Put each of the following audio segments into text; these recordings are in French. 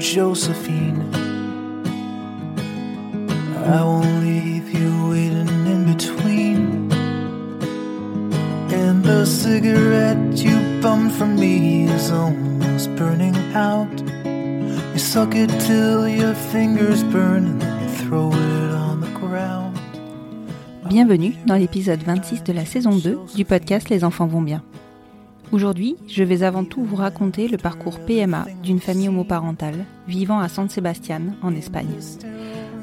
Josephine. I won't leave you waiting in between. And the cigarette you bummed from me is almost burning out. You suck it till your fingers burn and throw it on the ground. Bienvenue dans l'épisode 26 de la saison 2 du podcast Les enfants vont bien. Aujourd'hui, je vais avant tout vous raconter le parcours PMA d'une famille homoparentale vivant à San Sebastian, en Espagne.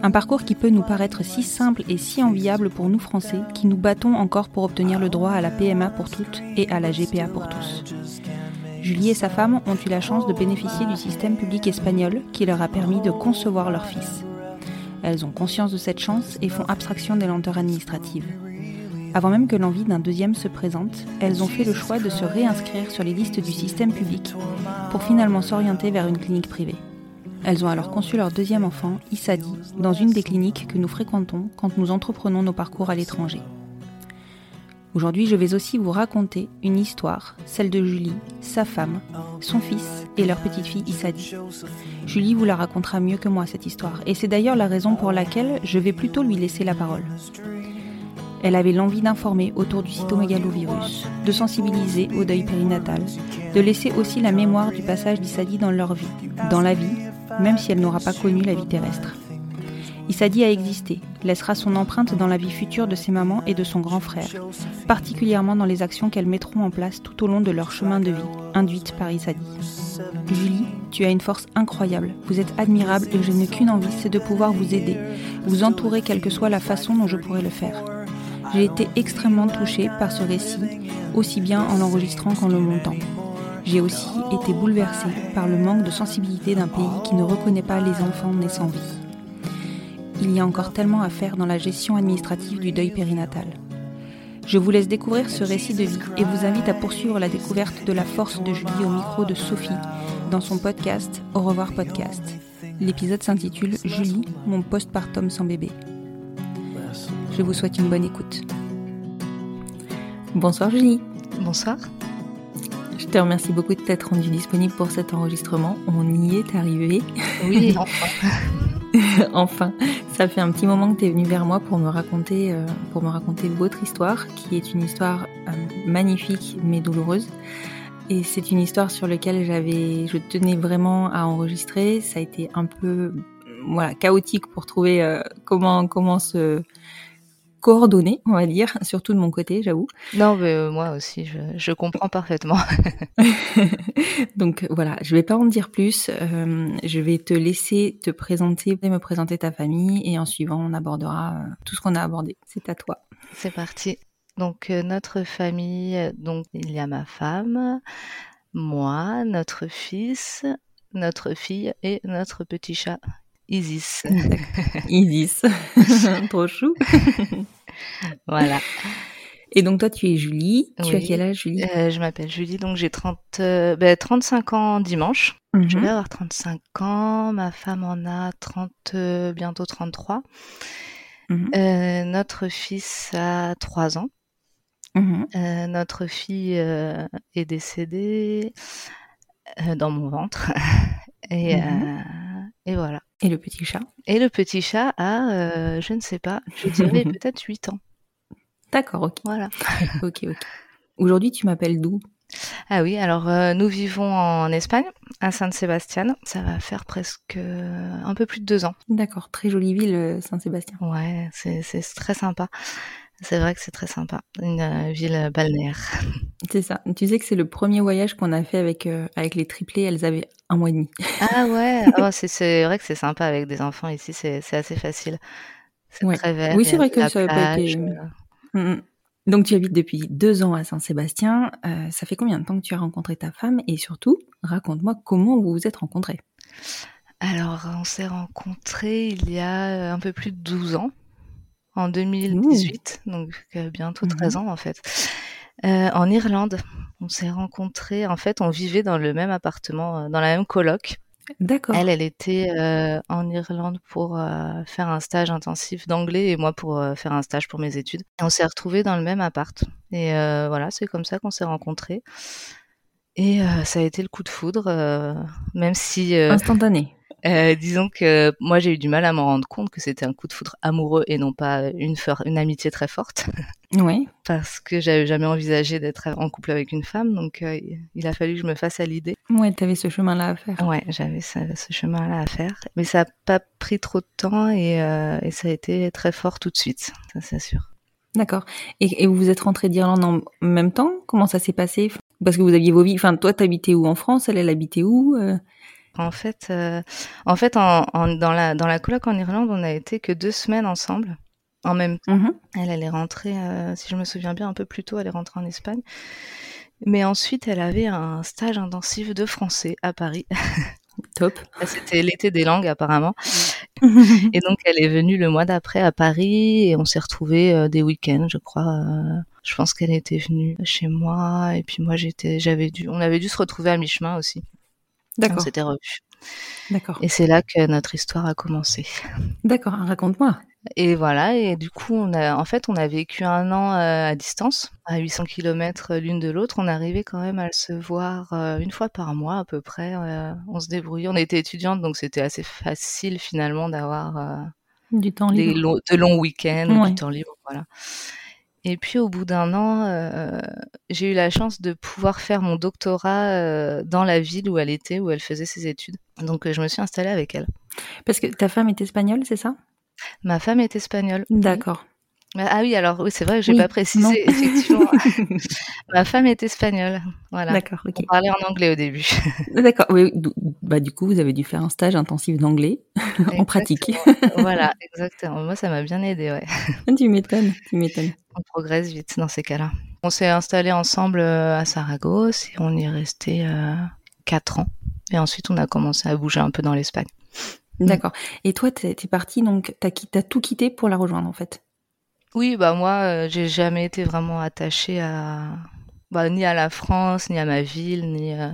Un parcours qui peut nous paraître si simple et si enviable pour nous Français qui nous battons encore pour obtenir le droit à la PMA pour toutes et à la GPA pour tous. Julie et sa femme ont eu la chance de bénéficier du système public espagnol qui leur a permis de concevoir leur fils. Elles ont conscience de cette chance et font abstraction des lenteurs administratives. Avant même que l'envie d'un deuxième se présente, elles ont fait le choix de se réinscrire sur les listes du système public pour finalement s'orienter vers une clinique privée. Elles ont alors conçu leur deuxième enfant, Issadi, dans une des cliniques que nous fréquentons quand nous entreprenons nos parcours à l'étranger. Aujourd'hui, je vais aussi vous raconter une histoire, celle de Julie, sa femme, son fils et leur petite fille Issadi. Julie vous la racontera mieux que moi cette histoire, et c'est d'ailleurs la raison pour laquelle je vais plutôt lui laisser la parole. Elle avait l'envie d'informer autour du cytomégalovirus, de sensibiliser au deuil périnatal, de laisser aussi la mémoire du passage d'Issadi dans leur vie, dans la vie, même si elle n'aura pas connu la vie terrestre. Issadi a existé, laissera son empreinte dans la vie future de ses mamans et de son grand frère, particulièrement dans les actions qu'elles mettront en place tout au long de leur chemin de vie, induite par Issadi. Julie, tu as une force incroyable, vous êtes admirable et je n'ai qu'une envie, c'est de pouvoir vous aider, vous entourer quelle que soit la façon dont je pourrais le faire. J'ai été extrêmement touchée par ce récit, aussi bien en l'enregistrant qu'en le montant. J'ai aussi été bouleversée par le manque de sensibilité d'un pays qui ne reconnaît pas les enfants nés sans vie. Il y a encore tellement à faire dans la gestion administrative du deuil périnatal. Je vous laisse découvrir ce récit de vie et vous invite à poursuivre la découverte de la force de Julie au micro de Sophie dans son podcast Au revoir podcast. L'épisode s'intitule Julie, mon postpartum sans bébé. Je vous souhaite une bonne écoute. Bonsoir Julie. Bonsoir. Je te remercie beaucoup de t'être rendue disponible pour cet enregistrement. On y est arrivé. Oui, enfin. enfin, ça fait un petit moment que tu es venue vers moi pour me raconter, euh, pour me raconter votre histoire, qui est une histoire euh, magnifique mais douloureuse. Et c'est une histoire sur laquelle j'avais, je tenais vraiment à enregistrer. Ça a été un peu, voilà, chaotique pour trouver euh, comment comment se coordonner, on va dire, surtout de mon côté, j'avoue. Non, mais euh, moi aussi, je, je comprends parfaitement. Donc voilà, je vais pas en dire plus. Euh, je vais te laisser te présenter, me présenter ta famille, et en suivant, on abordera euh, tout ce qu'on a abordé. C'est à toi. C'est parti. Donc euh, notre famille, donc il y a ma femme, moi, notre fils, notre fille et notre petit chat Isis. Isis. Trop chou. voilà. Et donc toi, tu es Julie. Tu as Oui. quel âge, Julie? Euh, je m'appelle Julie, donc j'ai 30, euh, ben, 35 ans dimanche. Je Mhm. vais avoir 35 ans. Ma femme en a 30, euh, bientôt 33. Mhm. Euh, notre fils a 3 ans. Mhm. Euh, notre fille euh, est décédée euh, dans mon ventre. Et, Mhm. et voilà. Et le petit chat Et le petit chat a, euh, je ne sais pas, je dirais peut-être 8 ans. D'accord, ok. Voilà. ok, ok. Aujourd'hui, tu m'appelles d'où? Ah oui, alors euh, nous vivons en Espagne, à San Sebastian. Ça va faire presque euh, un peu plus de deux ans. D'accord, très jolie ville, euh, Saint-Sébastien. Ouais, c'est très sympa. C'est vrai que c'est très sympa. Une euh, ville balnéaire. C'est ça. Tu sais que c'est le premier voyage qu'on a fait avec, euh, avec les triplés. Elles avaient un mois et demi. Ah ouais, oh, c'est c'est vrai que c'est sympa avec des enfants ici, c'est c'est assez facile. C'est Ouais. très vert. Oui, c'est vrai que ça n'a pas été. euh, Mm, mm. Donc tu habites depuis deux ans à Saint-Sébastien. Ça fait combien de temps que tu as rencontré ta femme? Et surtout, raconte-moi comment vous vous êtes rencontrés. Alors, on s'est rencontrés il y a un peu plus de 12 ans, en 2018, donc euh, bientôt Mhm. 13 ans en fait, Euh, en Irlande. On s'est rencontrés, en fait, on vivait dans le même appartement, euh, dans la même coloc. D'accord. Elle, elle était euh, en Irlande pour faire un stage intensif d'anglais et moi pour faire un stage pour mes études. Et on s'est retrouvés dans le même appart. Et voilà, c'est comme ça qu'on s'est rencontrés. Et ça a été le coup de foudre, même si Instantané. Euh, disons que moi j'ai eu du mal à m'en rendre compte que c'était un coup de foudre amoureux et non pas une, amitié très forte Oui. parce que j'avais jamais envisagé d'être en couple avec une femme donc euh, il a fallu que je me fasse à l'idée. Ouais, t'avais ce chemin-là à faire. Ouais, j'avais ce chemin-là à faire mais ça a pas pris trop de temps et, euh, et ça a été très fort tout de suite, ça c'est sûr. D'accord. Et, et vous vous êtes rentrés d'Irlande en même temps? Comment ça s'est passé? Parce que vous aviez vos vies. Enfin, toi, t'habitais où en France? Elle, elle habitait où En fait, euh, en fait en, en- dans, la, dans la coloc en Irlande on a été que deux semaines ensemble en même mhm. Elle, elle est rentrée, euh, si je me souviens bien, un peu plus tôt, elle est rentrée en Espagne. Mais ensuite, elle avait un stage intensif de français à Paris. Top. C'était l'été des langues, apparemment. Et donc, elle est venue le mois d'après à Paris et on s'est retrouvés euh, des week-ends, je crois. je pense qu'elle était venue chez moi et puis moi, j'étais, j'avais dû, on avait dû se retrouver à mi-chemin aussi. On D'accord. s'était revus. D'accord. Et c'est là que notre histoire a commencé. D'accord. Raconte-moi. Et voilà, et du coup, on a, en fait, on a vécu un an euh, à distance, à 800 km l'une de l'autre. On arrivait quand même à se voir euh, une fois par mois à peu près. euh, on se débrouillait. On était étudiantes, donc c'était assez facile finalement d'avoir Du temps des libre. de longs week-ends, Ouais. du temps libre, voilà. Et puis au bout d'un an, euh, j'ai eu la chance de pouvoir faire mon doctorat euh, dans la ville où elle était, où elle faisait ses études. Donc euh, je me suis installée avec elle. Parce que ta femme est espagnole, c'est ça? Ma femme est espagnole. D'accord. Ah oui, alors oui, c'est vrai que j'ai Oui, pas précisé, effectivement. Ma femme est espagnole. Voilà. D'accord. Ok. On parlait en anglais au début. D'accord. Oui. Bah du coup, vous avez dû faire un stage intensif d'anglais en pratique. voilà, exactement. Moi, ça m'a bien aidé, ouais. tu m'étonnes. Tu m'étonnes. On progresse vite dans ces cas-là. On s'est installés ensemble euh, à Saragosse et on y est resté euh, quatre ans. Et ensuite, on a commencé à bouger un peu dans l'Espagne. D'accord. Et toi, t'es t'es parti donc, t'as t'as tout quitté pour la rejoindre en fait? Oui, bah moi, euh, j'ai jamais été vraiment attachée à bah, ni à la France, ni à ma ville, ni euh,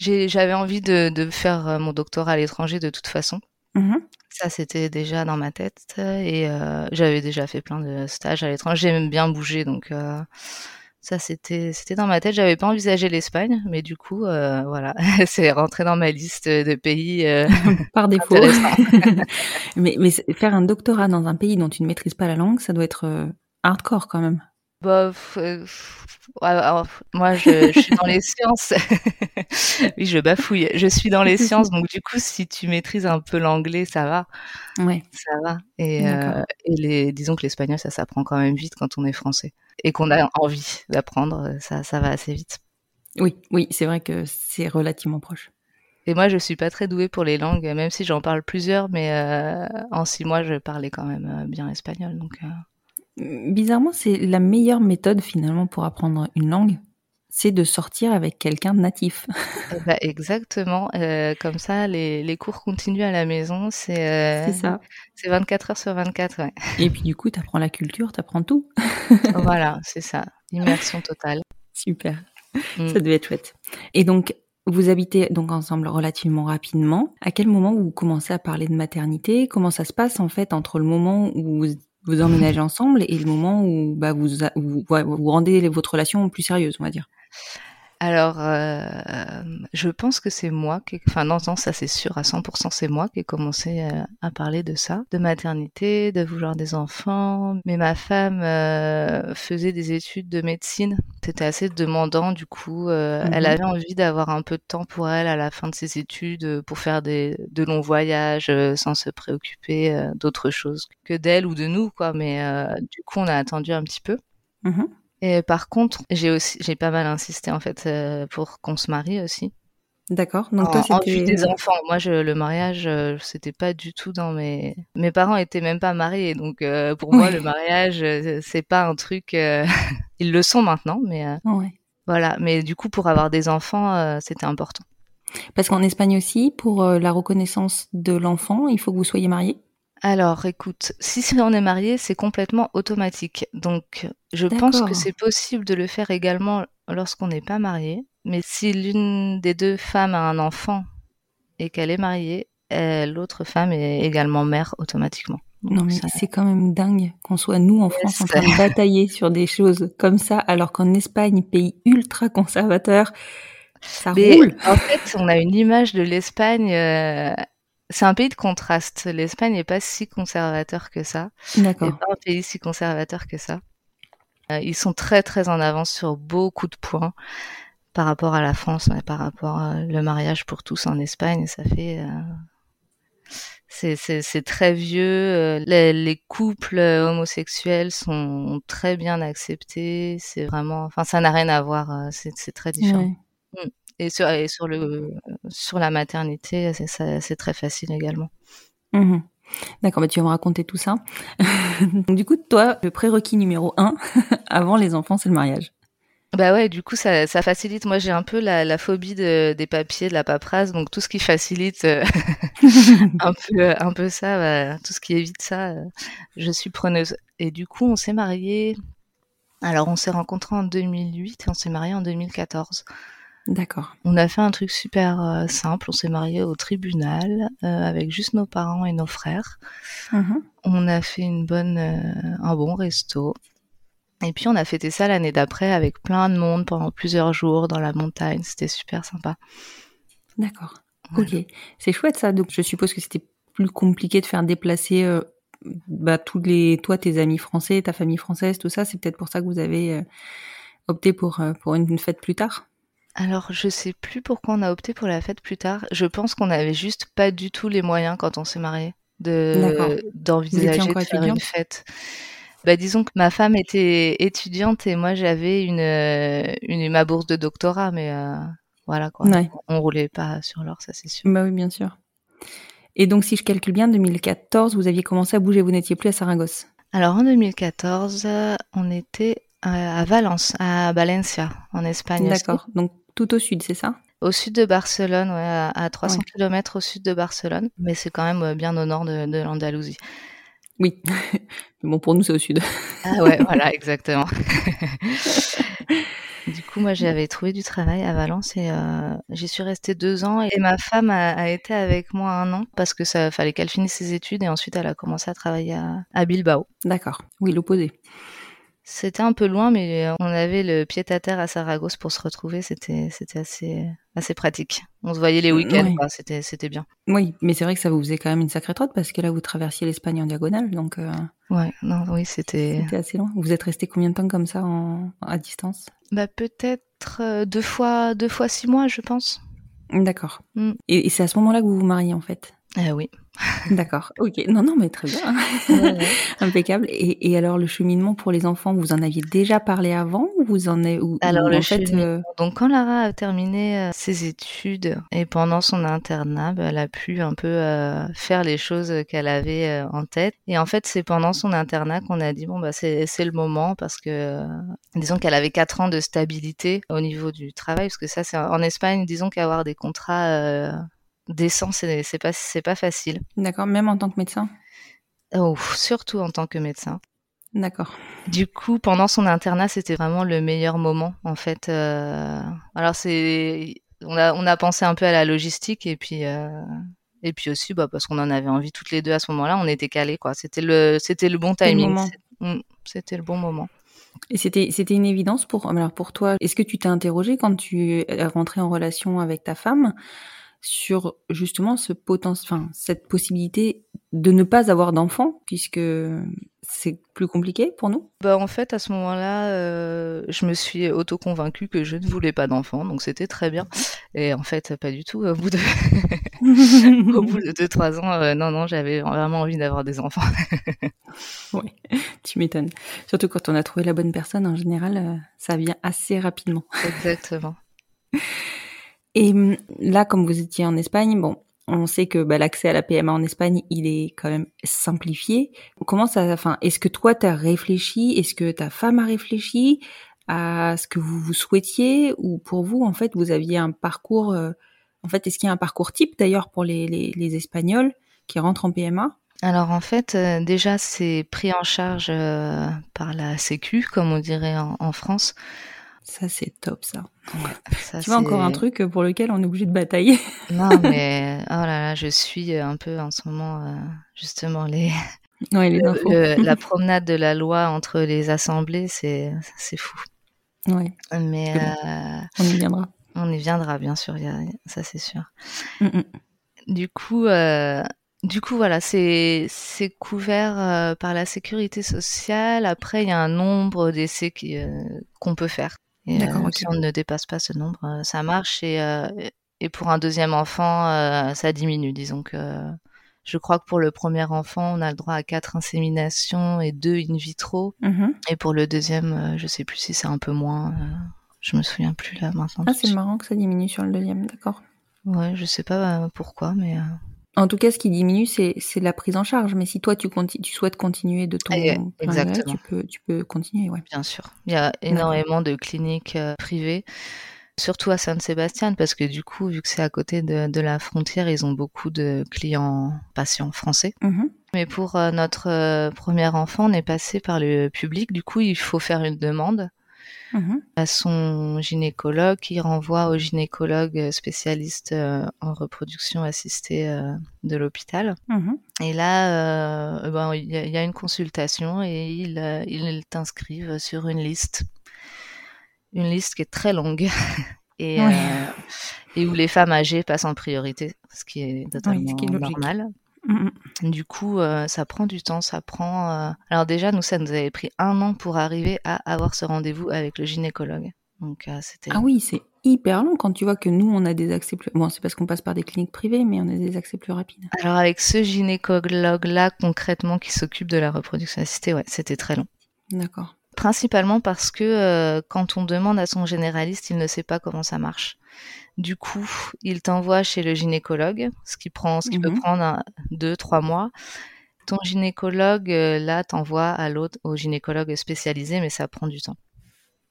j'avais envie de, de faire euh, mon doctorat à l'étranger de toute façon. Mhm. Ça, c'était déjà dans ma tête et euh, j'avais déjà fait plein de stages à l'étranger. J'aime bien bouger, donc euh, ça, c'était c'était dans ma tête. J'avais pas envisagé l'Espagne, mais du coup, euh, voilà, c'est rentré dans ma liste de pays. euh, Par défaut. Mais, faire un doctorat dans un pays dont tu ne maîtrises pas la langue, ça doit être euh, hardcore quand même. Bah, euh, alors, moi, je, je suis dans les sciences. oui, je bafouille. Je suis dans les sciences, donc du coup, si tu maîtrises un peu l'anglais, ça va, Ouais. ça va. Et, euh, et les, disons que l'espagnol, ça s'apprend quand même vite quand on est français et qu'on a envie d'apprendre, ça, ça va assez vite. Oui, oui, c'est vrai que c'est relativement proche. Et moi, je suis pas très douée pour les langues, même si j'en parle plusieurs, mais euh, en six mois, je parlais quand même bien espagnol. Donc, Bizarrement, c'est la meilleure méthode finalement pour apprendre une langue, c'est de sortir avec quelqu'un de natif. eh ben, exactement. euh, comme ça, les, les cours continuent à la maison. C'est euh, ça. c'est 24 heures sur 24, ouais. Et puis du coup, tu apprends la culture, tu apprends tout. voilà, c'est ça. Immersion totale. Super. Mm. Ça devait être chouette. Et donc, vous habitez donc ensemble relativement rapidement. À quel moment vous commencez à parler de maternité? Comment ça se passe en fait entre le moment où vous vous emménagez ensemble et le moment où bah, vous, vous, vous rendez votre relation plus sérieuse, on va dire Alors, euh, je pense que c'est moi qui, enfin non, non, ça c'est sûr à 100%, c'est moi qui ai commencé euh, à parler de ça, de maternité, de vouloir des enfants. Mais ma femme euh, faisait des études de médecine. C'était assez demandant, du coup, euh, Mhm. elle avait envie d'avoir un peu de temps pour elle à la fin de ses études, pour faire des de longs voyages sans se préoccuper euh, d'autre chose que d'elle ou de nous, quoi. Mais du coup, on a attendu un petit peu. Mhm. Et par contre, j'ai aussi, j'ai pas mal insisté en fait euh, pour qu'on se marie aussi. D'accord. Donc en, toi, en vue des enfants. Moi, je, le mariage, euh, c'était pas du tout dans mes. Mes parents étaient même pas mariés, donc euh, pour moi, le mariage, euh, c'est pas un truc. Ils le sont maintenant, mais voilà. Mais du coup, pour avoir des enfants, c'était important. Parce qu'en Espagne aussi, pour la reconnaissance de l'enfant, il faut que vous soyez marié. Alors, écoute, si on est marié, c'est complètement automatique. Donc, je pense que D'accord. c'est possible de le faire également lorsqu'on n'est pas marié. Mais si l'une des deux femmes a un enfant et qu'elle est mariée, euh, l'autre femme est également mère automatiquement. Donc, Non mais ça- c'est quand même dingue qu'on soit nous en France en train de batailler sur des choses comme ça, alors qu'en Espagne, pays ultra conservateur, ça Mais roule. en fait, on a une image de l'Espagne. euh, C'est un pays de contraste. L'Espagne n'est pas si conservateur que ça. n'est D'accord. pas un pays si conservateur que ça. Euh, ils sont très très en avance sur beaucoup de points par rapport à la France, ouais, par rapport euh, le mariage pour tous en Espagne. Ça fait euh, c'est très vieux. euh, Les, les couples homosexuels sont très bien acceptés. C'est vraiment, enfin, ça n'a rien à voir. C'est c'est très différent. Ouais. Et sur et sur le sur la maternité, c'est très facile également. Mhm. D'accord, bah tu vas me raconter tout ça. Du coup, toi, le prérequis numéro un avant les enfants, c'est le mariage. Bah ouais, du coup, ça, ça facilite. Moi, j'ai un peu la, la phobie de, des papiers, de la paperasse, donc tout ce qui facilite euh, un peu, un peu ça, bah, tout ce qui évite ça, euh, je suis preneuse. Et du coup, on s'est mariés. Alors, on s'est rencontrés en 2008 et on s'est mariés en 2014. D'accord. On a fait un truc super euh, simple. On s'est mariés au tribunal euh, avec juste nos parents et nos frères. Mhm. On a fait une bonne, euh, un bon resto. Et puis on a fêté ça l'année d'après avec plein de monde pendant plusieurs jours dans la montagne. C'était super sympa. D'accord. Voilà. Ok. C'est chouette ça. Donc, je suppose que c'était plus compliqué de faire déplacer bah, tous les, toi, tes amis français, ta famille française, tout ça. C'est peut-être pour ça que vous avez opté pour, pour une fête plus tard. Alors je sais plus pourquoi on a opté pour la fête plus tard. Je pense qu'on avait juste pas du tout les moyens quand on s'est D'accord. de d'envisager de encore faire une fête. Bah disons que ma femme était étudiante et moi j'avais une, euh, une ma bourse de doctorat, mais euh, voilà quoi. Ouais. On roulait pas sur l'or, ça c'est sûr. Bah oui, bien sûr. Et donc, si je calcule bien, 2014, vous aviez commencé à bouger, vous n'étiez plus à Saragosse. Alors en 2014, euh, on était euh, à Valence, à Valencia, en Espagne. D'accord. Donc, tout au sud, c'est ça? Au sud de Barcelone, ouais, à, à 300 Ouais. km au sud de Barcelone, mais c'est quand même euh, bien au nord de, de l'Andalousie. Oui. Mais bon, pour nous, c'est au sud. Ah ouais, voilà, exactement. du coup, moi, j'avais trouvé du travail à Valence et euh, j'y suis restée deux ans. Et ma femme a, a été avec moi un an parce que ça fallait qu'elle finisse ses études et ensuite elle a commencé à travailler à, à Bilbao. D'accord. Oui, l'opposé. C'était un peu loin, mais on avait le pied à terre à Saragosse pour se retrouver. C'était, c'était assez, assez pratique. On se voyait les week-ends, Ouais. quoi. C'était, c'était bien. Oui, mais c'est vrai que ça vous faisait quand même une sacrée trotte parce que là, vous traversiez l'Espagne en diagonale, donc euh, Ouais, non, oui, c'était. c'était assez loin. Vous êtes resté combien de temps comme ça en, à distance? Bah, peut-être euh, deux fois, deux fois six mois, je pense. D'accord. Mm. Et, et c'est à ce moment-là que vous vous mariez, en fait? Ah oui. D'accord. Ok. Non, non, mais très bien. Impeccable. Et, et alors, le cheminement pour les enfants, vous en aviez déjà parlé avant ou vous en avez ou, Alors, le en fait, euh, Donc, quand Lara a terminé euh, ses études et pendant son internat, bah, elle a pu un peu euh, faire les choses qu'elle avait euh, en tête. Et en fait, c'est pendant son internat qu'on a dit bon bah c'est le moment parce que disons qu'elle avait quatre ans de stabilité au niveau du travail parce que ça c'est en Espagne disons qu'avoir des contrats décents c'est pas c'est pas facile. D'accord, même en tant que médecin? Oh, surtout en tant que médecin. D'accord. Du coup, pendant son internat, c'était vraiment le meilleur moment, en fait. Euh, Alors, c'est, on a, on a pensé un peu à la logistique et puis, euh, et puis aussi, bah, parce qu'on en avait envie toutes les deux à ce moment-là, on était calés, quoi. C'était le, c'était le bon timing. Mm, C'était le bon moment. Et c'était c'était une évidence pour alors pour toi. Est-ce que tu t'es interrogé quand tu es rentré en relation avec ta femme? Sur justement ce potentiel, enfin cette possibilité de ne pas avoir d'enfant puisque c'est plus compliqué pour nous bah, En fait, à ce moment-là, euh, je me suis auto-convaincue que je ne voulais pas d'enfant, donc c'était très bien. Et en fait, pas du tout. Au bout de, au bout de 2-3 ans, euh, non, non, j'avais vraiment envie d'avoir des enfants. oui, tu m'étonnes. Surtout quand on a trouvé la bonne personne, en général, euh, ça vient assez rapidement. Exactement. Et hum, là, comme vous étiez en Espagne, bon, on sait que bah, l'accès à la PMA en Espagne, il est quand même simplifié. Comment ça, enfin, est-ce que toi, tu as réfléchi? Est-ce que ta femme a réfléchi à ce que vous vous souhaitiez? Ou pour vous, en fait, vous aviez un parcours... Euh, en fait, est-ce qu'il y a un parcours type, d'ailleurs, pour les, les, Espagnols qui rentrent en PMA alors en fait, euh, déjà c'est pris en charge euh, par la Sécu, comme on dirait en France. Ça, c'est top, ça. Tu vois, encore un truc pour lequel on est obligé de batailler. non, mais oh là là, je suis un peu en ce moment, euh, justement, les. La promenade de la loi entre les assemblées, c'est fou. Ouais. Mais. Euh, on y viendra. On y viendra, bien sûr, ça c'est sûr. Mm, mm. Du coup. Euh, du coup, voilà, c'est couvert par la sécurité sociale. Après, il y a un nombre d'essais qu'on peut faire. Et, euh, Si on ne dépasse pas ce nombre, euh, ça marche. Et, euh, et pour un deuxième enfant, ça diminue. Disons que je crois que pour le premier enfant, on a le droit à quatre inséminations et deux in vitro. Mmh et pour le deuxième, je sais plus si c'est un peu moins. je me souviens plus là maintenant. Ah, c'est marrant que ça diminue sur le deuxième, d'accord. Ouais, je sais pas pourquoi, mais. En tout cas, ce qui diminue, c'est la prise en charge. Mais si toi, tu, tu souhaites continuer de ton Exactement. tu, peux, tu peux continuer. Ouais. Bien sûr. Il y a énormément de cliniques euh, privées, surtout à Saint-Sébastien, parce que du coup, vu que c'est à côté de, la frontière, ils ont beaucoup de clients patients français. Mmh Mais pour euh, notre euh, premier enfant, on est passé par le public. Du coup, il faut faire une demande. Mmh à son gynécologue qui renvoie au gynécologue spécialiste euh, en reproduction assistée euh, de l'hôpital. Mmh et là, euh, ben, il y, a une consultation et ils il t'inscrivent sur une liste. Une liste qui est très longue et, et où les femmes âgées passent en priorité, ce qui est totalement normal. Mmh du coup, euh, ça prend du temps, ça prend. Euh, alors déjà, nous, ça nous avait pris un an pour arriver à avoir ce rendez-vous avec le gynécologue. Donc euh, c'était. Ah oui, c'est hyper long quand tu vois que nous, on a des accès plus. Bon, c'est parce qu'on passe par des cliniques privées, mais on a des accès plus rapides. Alors avec ce gynécologue-là, concrètement, qui s'occupe de la reproduction assistée, ouais, c'était très long. D'accord. Principalement parce que quand on demande à son généraliste, il ne sait pas comment ça marche. Du coup, il t'envoie chez le gynécologue, ce qui prend, ce qui peut mmh prendre deux, trois mois. Ton gynécologue, euh, là, t'envoie à l'autre, au gynécologue spécialisé, mais ça prend du temps.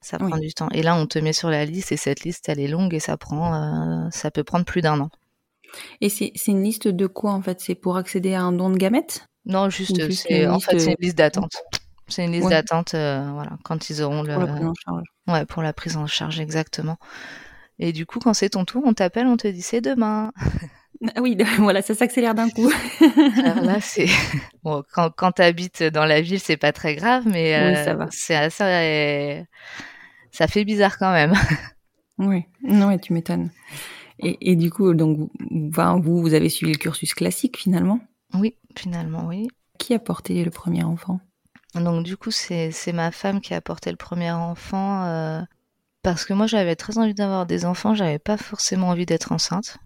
Ça prend du temps. Et là, on te met sur la liste et cette liste, elle est longue et ça prend, euh, ça peut prendre plus d'un an. Et c'est une liste de quoi en fait? C'est pour accéder à un don de gamètes? Non, juste, c'est en fait c'est une liste d'attente. C'est une liste d'attente, euh, voilà, quand ils auront le. Pour la prise en charge. Ouais, pour la prise en charge, exactement. Et du coup, quand c'est ton tour, on t'appelle, on te dit c'est demain. Ah oui, voilà, ça s'accélère d'un coup. Alors là, c'est bon, quand, quand tu habites dans la ville, c'est pas très grave, mais euh, ça va. C'est assez... ça fait bizarre quand même. Oui, non, tu m'étonnes. Et, et, du coup, donc, vous, vous avez suivi le cursus classique finalement? Oui, finalement, oui. Qui a porté le premier enfant? Donc du coup, c'est ma femme qui a porté le premier enfant. Euh, parce que moi j'avais très envie d'avoir des enfants, j'avais pas forcément envie d'être enceinte.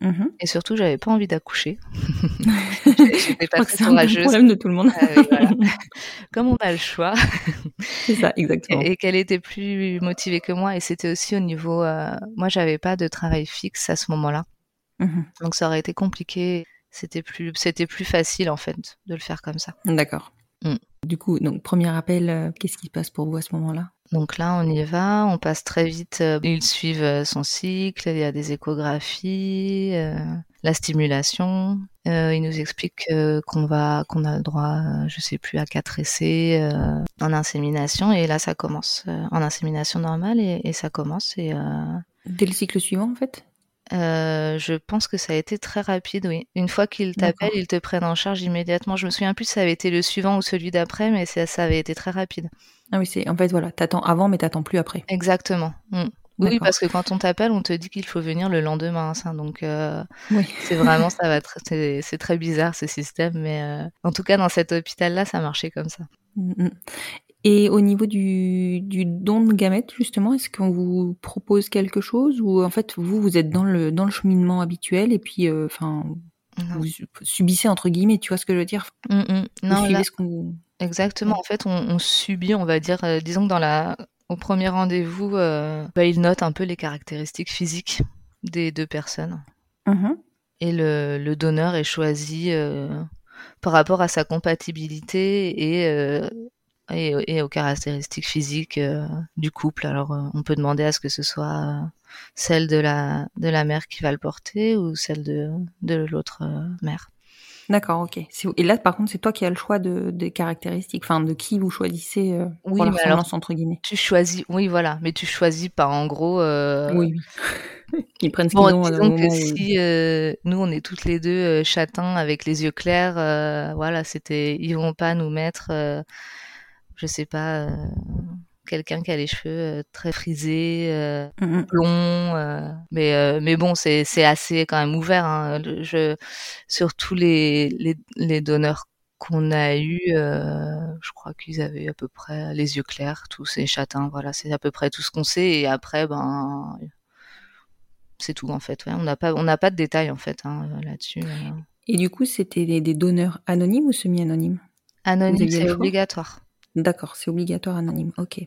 Mmh Et surtout, j'avais pas envie d'accoucher. J'étais pas très courageuse. Problème de tout le monde. Comme on a le choix. C'est ça, exactement. Et, qu'elle était plus motivée que moi. Et c'était aussi au niveau. Euh... Moi, j'avais pas de travail fixe à ce moment-là. Mmh Donc, ça aurait été compliqué. C'était plus, c'était plus facile en fait de le faire comme ça. D'accord. Mmh. Du coup, donc premier appel, euh, qu'est-ce qui se passe pour vous à ce moment-là? Donc là, on y va, on passe très vite. Euh, ils suivent euh, son cycle, il y a des échographies, euh, la stimulation. ils nous expliquent qu'on va, qu'on a le droit, je sais plus, à quatre essais en insémination. Et là, ça commence en insémination normale et, ça commence. Et, Dès le cycle suivant, en fait? Je pense que ça a été très rapide, oui. Une fois qu'ils t'appellent, ils te prennent en charge immédiatement. Je me souviens plus si ça avait été le suivant ou celui d'après, mais ça, ça avait été très rapide. Ah oui, c'est en fait voilà, t'attends avant, mais t'attends plus après. Exactement. Mm. Oui, parce que quand on t'appelle, on te dit qu'il faut venir le lendemain. ça. Donc, euh, Oui. c'est vraiment, ça va c'est très bizarre ce système, mais euh, en tout cas, dans cet hôpital-là, ça marchait comme ça. Et au niveau du, du don de gamètes, justement, est-ce qu'on vous propose quelque chose ou en fait vous vous êtes dans le dans le cheminement habituel et puis euh, enfin vous su- subissez entre guillemets, tu vois ce que je veux dire? Mm, mm. Vous Non, là, ce qu'on vous- exactement. En fait, on, on subit, on va dire, euh, disons que dans la, au premier rendez-vous, euh, bah, ils notent un peu les caractéristiques physiques des deux personnes. Mhm. Et le, le donneur est choisi par rapport à sa compatibilité et, et, et aux caractéristiques physiques euh, du couple. Alors, euh, on peut demander à ce que ce soit euh, celle de la, de la mère qui va le porter ou celle de, de l'autre mère. D'accord, ok. Et là, par contre, c'est toi qui as le choix de, des caractéristiques, enfin de qui vous choisissez euh, Oui, pour la mais alors- entre guillemets. Tu choisis, oui, voilà, mais tu choisis pas en gros. euh, Oui, oui. Ils prennent ce Bon, qu'ils ont disons que où- si euh, nous on est toutes les deux châtains avec les yeux clairs, voilà, c'était ils vont pas nous mettre, je sais pas, euh, quelqu'un qui a les cheveux euh, très frisés, euh, Mm, mm. blonds, euh, mais mais bon c'est assez quand même ouvert. Hein, je sur tous les les, les donneurs qu'on a eu, je crois qu'ils avaient à peu près les yeux clairs, tous ces châtains, voilà, c'est à peu près tout ce qu'on sait. Et après, ben c'est tout en fait. Ouais. On n'a pas, on n'a pas de détails en fait hein, là-dessus. Et du coup, c'était des, des donneurs anonymes ou semi-anonymes? Vous Anonyme, aviez le c'est obligatoire. D'accord, c'est obligatoire anonyme. Ok.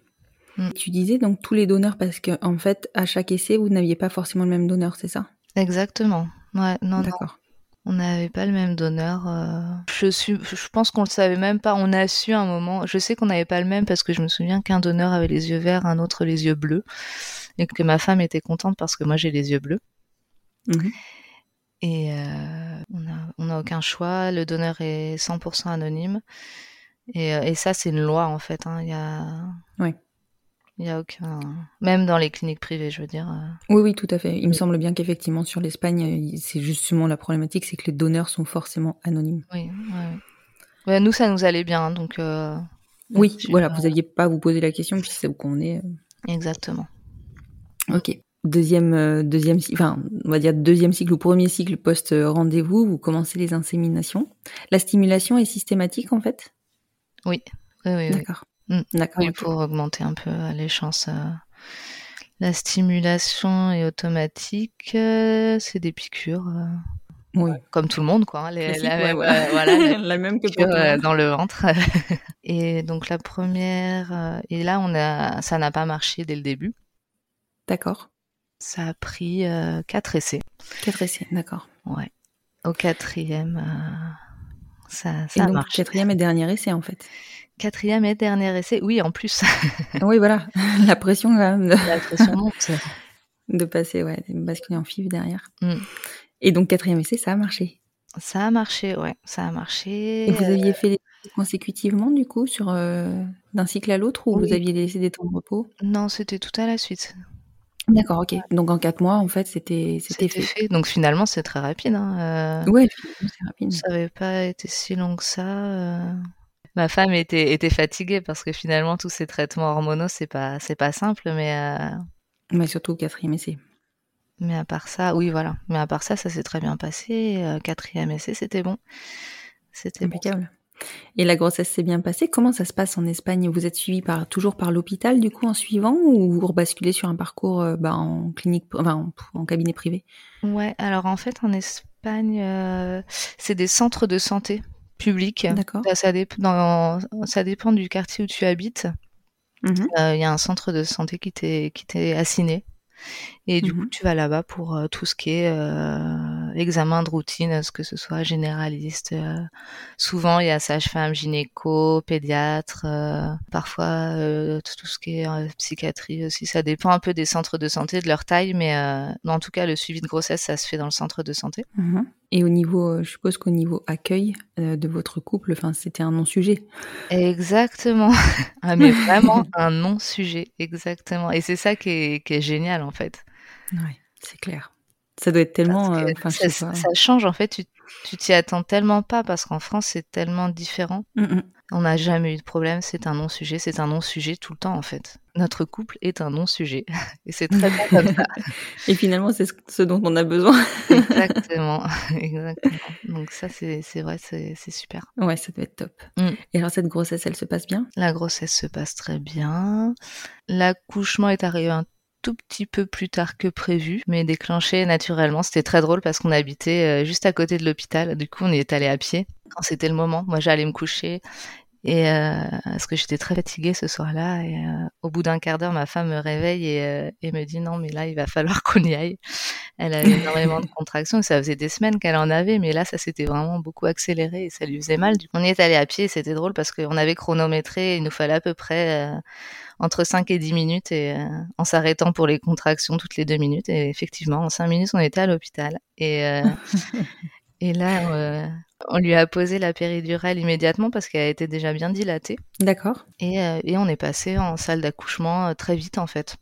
Mm. Tu disais donc tous les donneurs parce que en fait, à chaque essai, vous n'aviez pas forcément le même donneur, c'est ça? Exactement. Ouais, non, D'accord. on n'avait pas le même donneur. euh. Je suis, je pense qu'on le savait même pas. On a su un moment. Je sais qu'on n'avait pas le même parce que je me souviens qu'un donneur avait les yeux verts, un autre les yeux bleus, et que ma femme était contente parce que moi j'ai les yeux bleus. Mhm. Et euh, on n'a on a aucun choix. Le donneur est 100% anonyme. Et, euh, et ça, c'est une loi en fait. hein. Il y a, Ouais. il y a aucun, même dans les cliniques privées, je veux dire. euh, Oui, oui, tout à fait. Il me semble bien qu'effectivement sur l'Espagne, c'est justement la problématique, c'est que les donneurs sont forcément anonymes. Oui, ouais. Ouais, nous, ça nous allait bien, donc. euh, Oui, voilà, vous n'aviez pas à vous poser la question puisque c'est où qu'on est. Exactement. Ok. Deuxième, euh, deuxième, enfin, on va dire deuxième cycle ou premier cycle post euh, rendez-vous, vous commencez les inséminations. La stimulation est systématique en fait? Oui, oui, oui. oui. D'accord. Mm. D'accord. Oui, pour augmenter un peu euh, les chances. euh. La stimulation est automatique, euh, c'est des piqûres, Oui. comme tout le monde, quoi. hein, les- la ouais, même, euh, voilà, la la même que pour euh, dans le ventre. et donc la première, euh, et là, on a, ça n'a pas marché dès le début. D'accord. Ça a pris quatre essais. Quatre essais, d'accord. Ouais. Au quatrième, euh, ça, Et donc marché. quatrième et dernier essai en fait. Quatrième et dernier essai, oui, en plus, oui, voilà. La pression quand même de, la pression monte. de passer, ouais, basculer en FIV derrière. Mm. Et donc quatrième essai, ça a marché. Ça a marché, ouais, ça a marché. Et vous euh, aviez fait les essais consécutivement du coup sur euh, d'un cycle à l'autre ou Oui. vous aviez laissé des temps de repos? Non, c'était tout à la suite. D'accord, ok. Donc en quatre mois, en fait, c'était c'était fait. fait. Donc finalement, c'est très rapide. Hein. euh, finalement, c'est rapide. Ça n'avait pas été si long que ça. euh. Ma femme était, était fatiguée parce que finalement, tous ces traitements hormonaux, c'est pas, c'est pas simple, mais, euh, Mais surtout au quatrième essai. mais à part ça, oui, voilà. Mais à part ça, ça s'est très bien passé. Quatrième essai, c'était bon. C'était bon. Et la grossesse s'est bien passée. Comment ça se passe en Espagne? Vous êtes suivi par toujours par l'hôpital du coup en suivant ou vous rebasculez sur un parcours euh, bah, en clinique, enfin en, en cabinet privé? Ouais, alors en fait, en Espagne, euh, c'est des centres de santé publics. D'accord. Ça, ça, dép- dans- ça dépend du quartier où tu habites. Mhm. Euh, Il y a un centre de santé qui t'est assigné. Et du Mhm. coup, tu vas là-bas pour tout ce qui est euh, examen de routine, ce que ce soit généraliste. euh. souvent, il y a sage-femme, gynéco, pédiatre, euh, parfois euh, tout ce qui est euh, psychiatrie aussi. Ça dépend un peu des centres de santé, de leur taille, mais euh, en tout cas, le suivi de grossesse, ça se fait dans le centre de santé. Mhm. Et au niveau, euh, je suppose qu'au niveau accueil euh, de votre couple, enfin c'était un non-sujet. Exactement. Ah, mais vraiment un non-sujet, exactement. Et c'est ça qui est, qui est génial, en fait. Ouais, c'est clair. Ça doit être tellement. Euh, ça, change, en fait, tu tu t'y attends tellement pas parce qu'en France, c'est tellement différent. Mm, mm. On n'a jamais eu de problème, c'est un non-sujet, c'est un non-sujet tout le temps en fait. Notre couple est un non-sujet et c'est très bien comme ça. Et finalement, c'est ce, ce dont on a besoin. Exactement, exactement. Donc ça, c'est c'est vrai, c'est c'est super. ouais, ça doit être top. Mm. Et alors, cette grossesse, elle se passe bien? La grossesse se passe très bien. L'accouchement est arrivé un tout petit peu plus tard que prévu, mais déclenché naturellement. C'était très drôle parce qu'on habitait euh, juste à côté de l'hôpital. Du coup, on y est allé à pied quand c'était le moment. Moi, j'allais me coucher et euh, parce que j'étais très fatiguée ce soir-là. Et euh, au bout d'un quart d'heure, ma femme me réveille et, euh, et me dit non, mais là, il va falloir qu'on y aille. Elle avait énormément de contractions. Ça faisait des semaines qu'elle en avait, mais là, ça s'était vraiment beaucoup accéléré et ça lui faisait mal. On y est allé à pied. et C'était drôle parce qu'on avait chronométré. Il nous fallait à peu près entre 5 et 10 minutes et en s'arrêtant pour les contractions toutes les deux minutes. Et effectivement, en 5 minutes, on était à l'hôpital. Et, et là, euh, on lui a posé la péridurale immédiatement parce qu'elle était déjà bien dilatée. D'accord. Et, euh, et on est passé en salle d'accouchement euh, très vite en fait.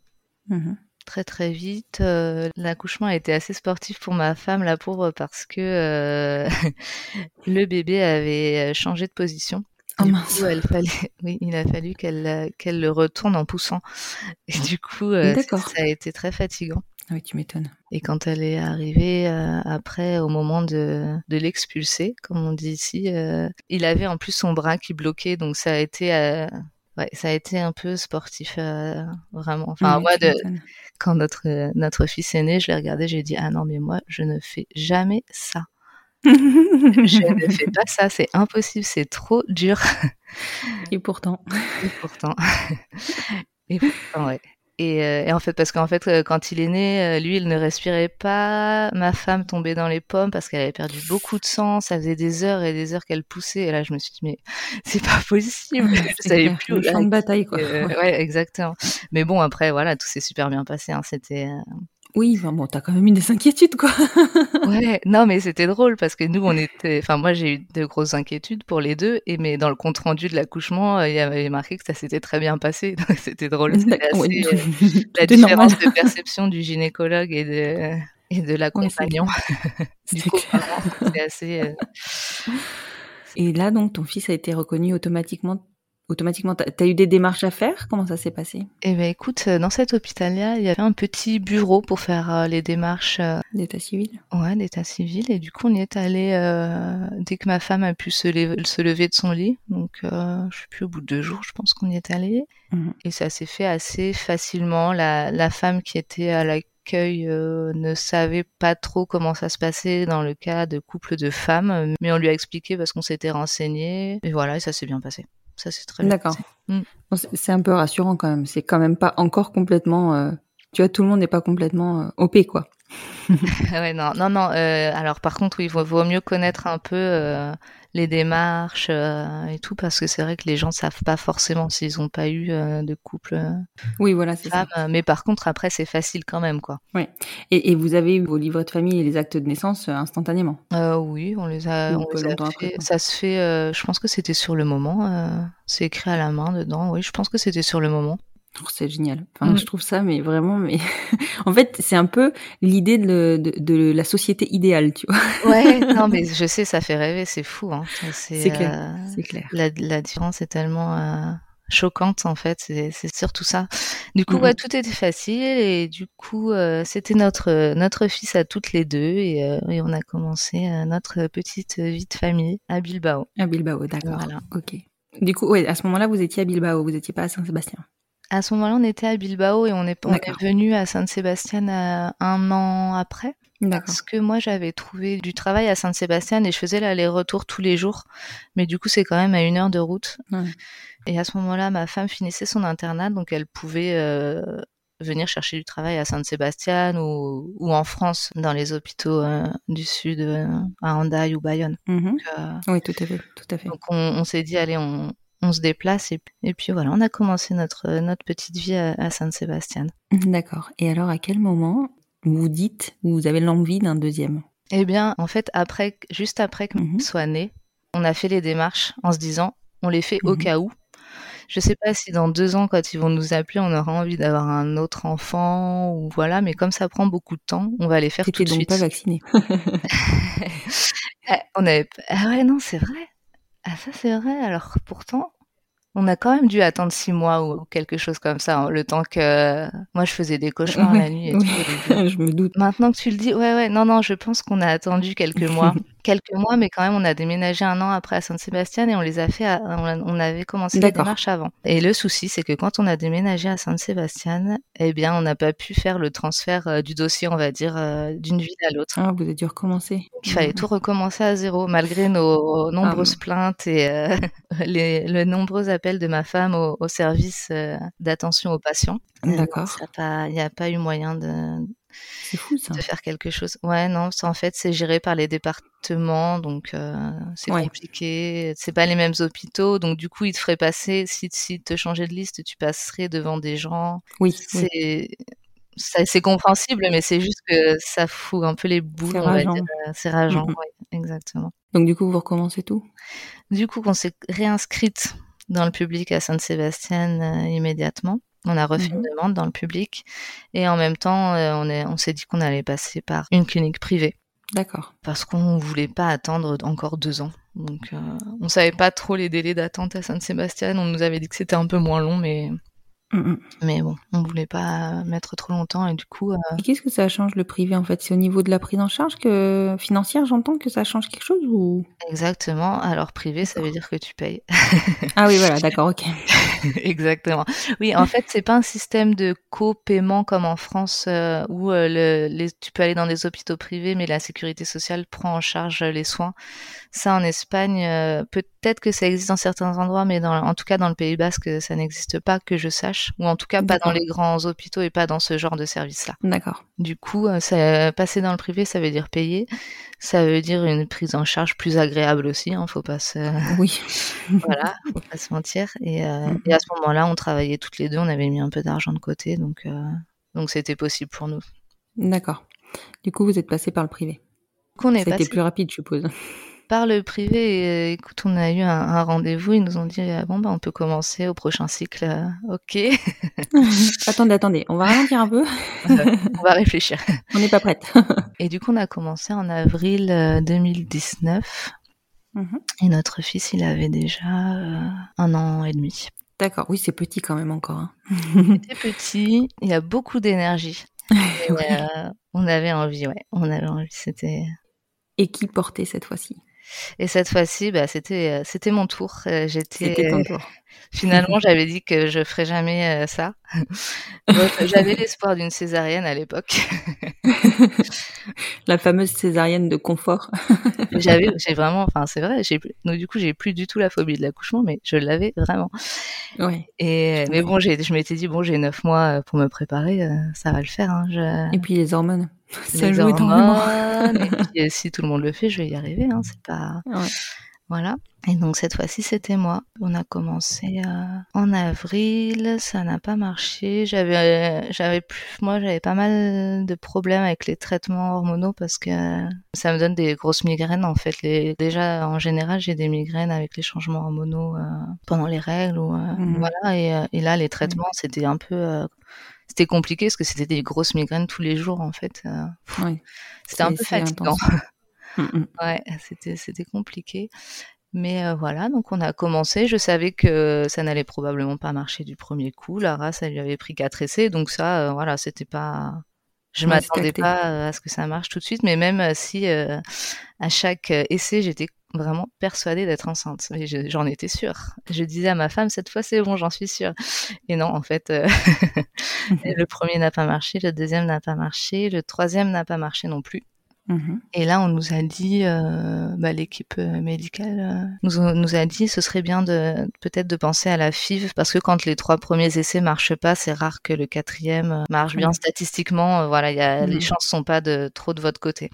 Mhm. Très très vite. Euh, L'accouchement a été assez sportif pour ma femme, la pauvre, parce que le bébé avait changé de position. Oh du mince. coup, elle fallait, oui, il a fallu qu'elle le retourne en poussant. Et du coup, ça a été très fatigant. Ah Oui, tu m'étonnes. Et quand elle est arrivée euh, après, au moment de, de l'expulser, comme on dit ici, euh, il avait en plus son bras qui bloquait, donc ça a été, euh, ouais, ça a été un peu sportif, vraiment. Enfin, Oui, moi, de, quand notre notre fils est né, je l'ai regardé, j'ai dit ah non mais moi je ne fais jamais ça. Je ne fais pas ça, c'est impossible, c'est trop dur. Et pourtant. Et pourtant, et pourtant ouais. Et, euh, et en fait, parce qu'en fait, euh, quand il est né, euh, lui, il ne respirait pas. Ma femme tombait dans les pommes parce qu'elle avait perdu beaucoup de sang. Ça faisait des heures et des heures qu'elle poussait. Et là, je me suis dit, mais c'est pas possible. Je savais clair, plus le champ de bataille, quoi. Ouais. exactement. Mais bon, après, voilà, tout s'est super bien passé. Hein. C'était, Oui, enfin bon, t'as quand même eu des inquiétudes, quoi. Ouais, non, mais c'était drôle parce que nous, on était, enfin, moi, j'ai eu de grosses inquiétudes pour les deux, et mais dans le compte rendu de l'accouchement, euh, il y avait marqué que ça s'était très bien passé, donc c'était drôle. Ouais, assez, euh, la normal. différence de perception du gynécologue et de et de l'accompagnant. du coup, c'est assez. euh, Et là, donc, ton fils a été reconnu automatiquement. Automatiquement, t'as as eu des démarches à faire? Comment ça s'est passé? Eh ben, écoute, euh, dans cet hôpital-là, il y avait un petit bureau pour faire euh, les démarches euh, d'état civil Ouais, d'état civil. Et du coup, on y est allé euh, dès que ma femme a pu se, lever- se lever de son lit. Donc, je sais plus, au bout de deux jours, je pense qu'on y est allé. Mhm. Et ça s'est fait assez facilement. La, la femme qui était à l'accueil euh, ne savait pas trop comment ça se passait dans le cas de couple de femmes, mais on lui a expliqué parce qu'on s'était renseigné. Et voilà, et ça s'est bien passé. Ça s'est très bien D'accord. Mm. Bon, c'est- C'est un peu rassurant quand même. C'est quand même pas encore complètement. Tu vois, tout le monde n'est pas complètement euh, OP, quoi. ouais, non, non, non. euh, alors, par contre, oui, il vaut, vaut mieux connaître un peu euh, les démarches euh, et tout, parce que c'est vrai que les gens savent pas forcément s'ils n'ont pas eu de couple Oui, voilà, c'est ça. Mais par contre, après, c'est facile quand même, quoi. Et, et vous avez eu vos livrets de famille et les actes de naissance instantanément? Oui, on les a, on les a fait. après. Ça se fait. je pense que c'était sur le moment. c'est écrit à la main dedans. Oui, je pense que c'était sur le moment. Oh, C'est génial. Enfin, Mm. je trouve ça, mais vraiment, mais en fait, c'est un peu l'idée de, de, de la société idéale, tu vois. Ouais, non, mais je sais, ça fait rêver. C'est fou, hein. C'est clair. euh, clair. la, la différence est tellement euh, choquante en fait, c'est surtout ça. Du coup, ouais, tout était facile et du coup, euh, c'était notre notre fils à toutes les deux et, euh, et on a commencé notre petite vie de famille à Bilbao. À Bilbao, d'accord. Voilà. Ok. Du coup, ouais, à ce moment-là, vous étiez à Bilbao, vous étiez pas à Saint-Sébastien. À ce moment-là, on était à Bilbao et on est, on est D'accord. venu à Saint-Sébastien euh, un an après. Parce que moi, j'avais trouvé du travail à Saint-Sébastien et je faisais l'aller-retour tous les jours. Mais du coup, c'est quand même à une heure de route. Ouais. Et à ce moment-là, ma femme finissait son internat, donc elle pouvait euh, venir chercher du travail à Saint-Sébastien ou, ou en France, dans les hôpitaux euh, du Sud, euh, à Hendaye ou Bayonne. Mhm. Donc, Oui, tout à fait, tout à fait. donc on, on s'est dit, allez, on, on se déplace. Et, et puis voilà, on a commencé notre, notre petite vie à, à Saint-Sébastien. D'accord. Et alors, à quel moment vous dites, vous avez l'envie d'un deuxième? Eh bien, en fait, après, juste après que Mhm. soit né, on a fait les démarches en se disant, on les fait au Mhm. cas où. Je sais pas si dans deux ans, quand ils vont nous appeler, on aura envie d'avoir un autre enfant ou voilà, mais comme ça prend beaucoup de temps, on va les faire tout de donc suite. pas vacciné. Ah, on avait... Ah ouais, non, c'est vrai. Ah ça c'est vrai. Alors pourtant, on a quand même dû attendre six mois ou quelque chose comme ça, hein, le temps que moi je faisais des cauchemars la nuit. Et tout, début. je me doute. Maintenant que tu le dis, ouais, ouais, non, non, je pense qu'on a attendu quelques mois. quelques mois, mais quand même, on a déménagé un an après à Saint-Sébastien et on les a fait, à- on, avait commencé les D'accord. démarches avant. Et le souci, c'est que quand on a déménagé à Saint-Sébastien, eh bien, on n'a pas pu faire le transfert euh, du dossier, on va dire, euh, d'une ville à l'autre. Ah, vous avez dû recommencer. Il fallait tout recommencer à zéro, malgré nos nombreuses Ah. plaintes et euh, les, le nombreux appels de ma femme au, au service d'attention aux patients. D'accord. Il n'y a pas eu moyen de, C'est fou ça. de faire quelque chose. Ouais, non, ça, en fait, c'est géré par les départements, donc euh, c'est Ouais. compliqué. C'est pas les mêmes hôpitaux, donc du coup, ils te feraient passer, si, si te changeais de liste, tu passerais devant des gens. Oui. C'est compréhensible, mais c'est juste que ça fout un peu les boules, C'est on va rageant. dire. Euh, C'est rageant, oui, exactement. Donc du coup, vous recommencez tout? Du coup, on s'est réinscrite dans le public à Sainte-Sébastien euh, immédiatement. On a refait Mhm. une demande dans le public et en même temps, euh, on est- on s'est dit qu'on allait passer par une clinique privée D'accord. parce qu'on voulait pas attendre encore deux ans. Donc, euh, on savait pas trop les délais d'attente à Sainte-Sébastien. On nous avait dit que c'était un peu moins long, mais Mm, mm. mais bon, on voulait pas mettre trop longtemps et du coup, euh, Et qu'est-ce que ça change le privé en fait? C'est au niveau de la prise en charge que financière, j'entends que ça change quelque chose ou? Exactement. Alors privé, ça veut dire que tu payes. Ah oui, voilà, d'accord, ok. Exactement. Oui, en fait, c'est pas un système de co-paiement comme en France euh, où euh, le, les, tu peux aller dans des hôpitaux privés, mais la sécurité sociale prend en charge les soins. Ça, en Espagne, euh, peut-être que ça existe dans certains endroits, mais dans, en tout cas dans le Pays Basque, ça n'existe pas que je sache, ou en tout cas pas dans les grands hôpitaux et pas dans ce genre de service-là. D'accord. Du coup, euh, ça, passer dans le privé, ça veut dire payer. Ça veut dire une prise en charge plus agréable aussi. Hein, faut pas se, Oui. voilà, faut pas se mentir. Et, euh, et à ce moment-là, on travaillait toutes les deux, on avait mis un peu d'argent de côté, donc euh, donc c'était possible pour nous. D'accord. Du coup, vous êtes passé par le privé. Est C'était passé plus rapide, je suppose. Par le privé. Et, euh, écoute, on a eu un, un rendez-vous. Ils nous ont dit ah, bon bah on peut commencer au prochain cycle. euh, ok, attendez, attendez, on va ralentir un peu. on va réfléchir. On n'est pas prête. Et du coup, on a commencé en avril euh, 2019. Mhm. Et notre fils, il avait déjà euh, un an et demi. D'accord. Oui, c'est petit quand même encore. hein. Il était petit, il a beaucoup d'énergie. Ouais. euh, on avait envie, ouais, on avait envie. C'était Et qui portait cette fois-ci? Et cette fois-ci, bah, c'était euh, c'était mon tour. Euh, J'étais C'était ton tour. finalement, j'avais dit que je ferais jamais euh, ça. J'avais l'espoir d'une césarienne à l'époque. La fameuse césarienne de confort. J'avais, j'ai vraiment, enfin c'est vrai. Donc du coup, j'ai plus du tout la phobie de l'accouchement, mais je l'avais vraiment. Ouais. Et mais bon, j'ai, je m'étais dit bon, j'ai neuf mois euh, pour me préparer, euh, ça va le faire. Hein, je... Et puis les hormones. Ça les joue hormones, et puis, euh, si tout le monde le fait, je vais y arriver. Hein, c'est pas. Ouais. Voilà. Et donc cette fois-ci, c'était moi. On a commencé euh, en avril, ça n'a pas marché. J'avais, euh, j'avais plus, moi, j'avais pas mal de problèmes avec les traitements hormonaux parce que ça me donne des grosses migraines en fait. Les, déjà, en général, j'ai des migraines avec les changements hormonaux pendant les règles ou Mhm. voilà. Et, et là, les traitements, c'était un peu c'était compliqué parce que c'était des grosses migraines tous les jours en fait. Euh. C'était un peu fatigant. Mm, mm. Ouais, c'était c'était compliqué. Mais euh, voilà, donc on a commencé. Je savais que ça n'allait probablement pas marcher du premier coup. Lara, ça lui avait pris quatre essais, donc ça, euh, voilà, c'était pas. Je Ouais, m'attendais pas à ce que ça marche tout de suite, mais même si euh, à chaque euh, essai j'étais vraiment persuadée d'être enceinte, mais j'en étais sûre. Je disais à ma femme cette fois c'est bon, j'en suis sûre. Et non, en fait, euh, le premier n'a pas marché, le deuxième n'a pas marché, le troisième n'a pas marché non plus. Mhm. Et là, on nous a dit, euh, bah, l'équipe médicale euh, nous, a- nous a dit, ce serait bien de peut-être de penser à la FIV parce que quand les trois premiers essais marchent pas, c'est rare que le quatrième marche bien statistiquement. euh, voilà, il y a, les Mhm. chances sont pas de trop de votre côté.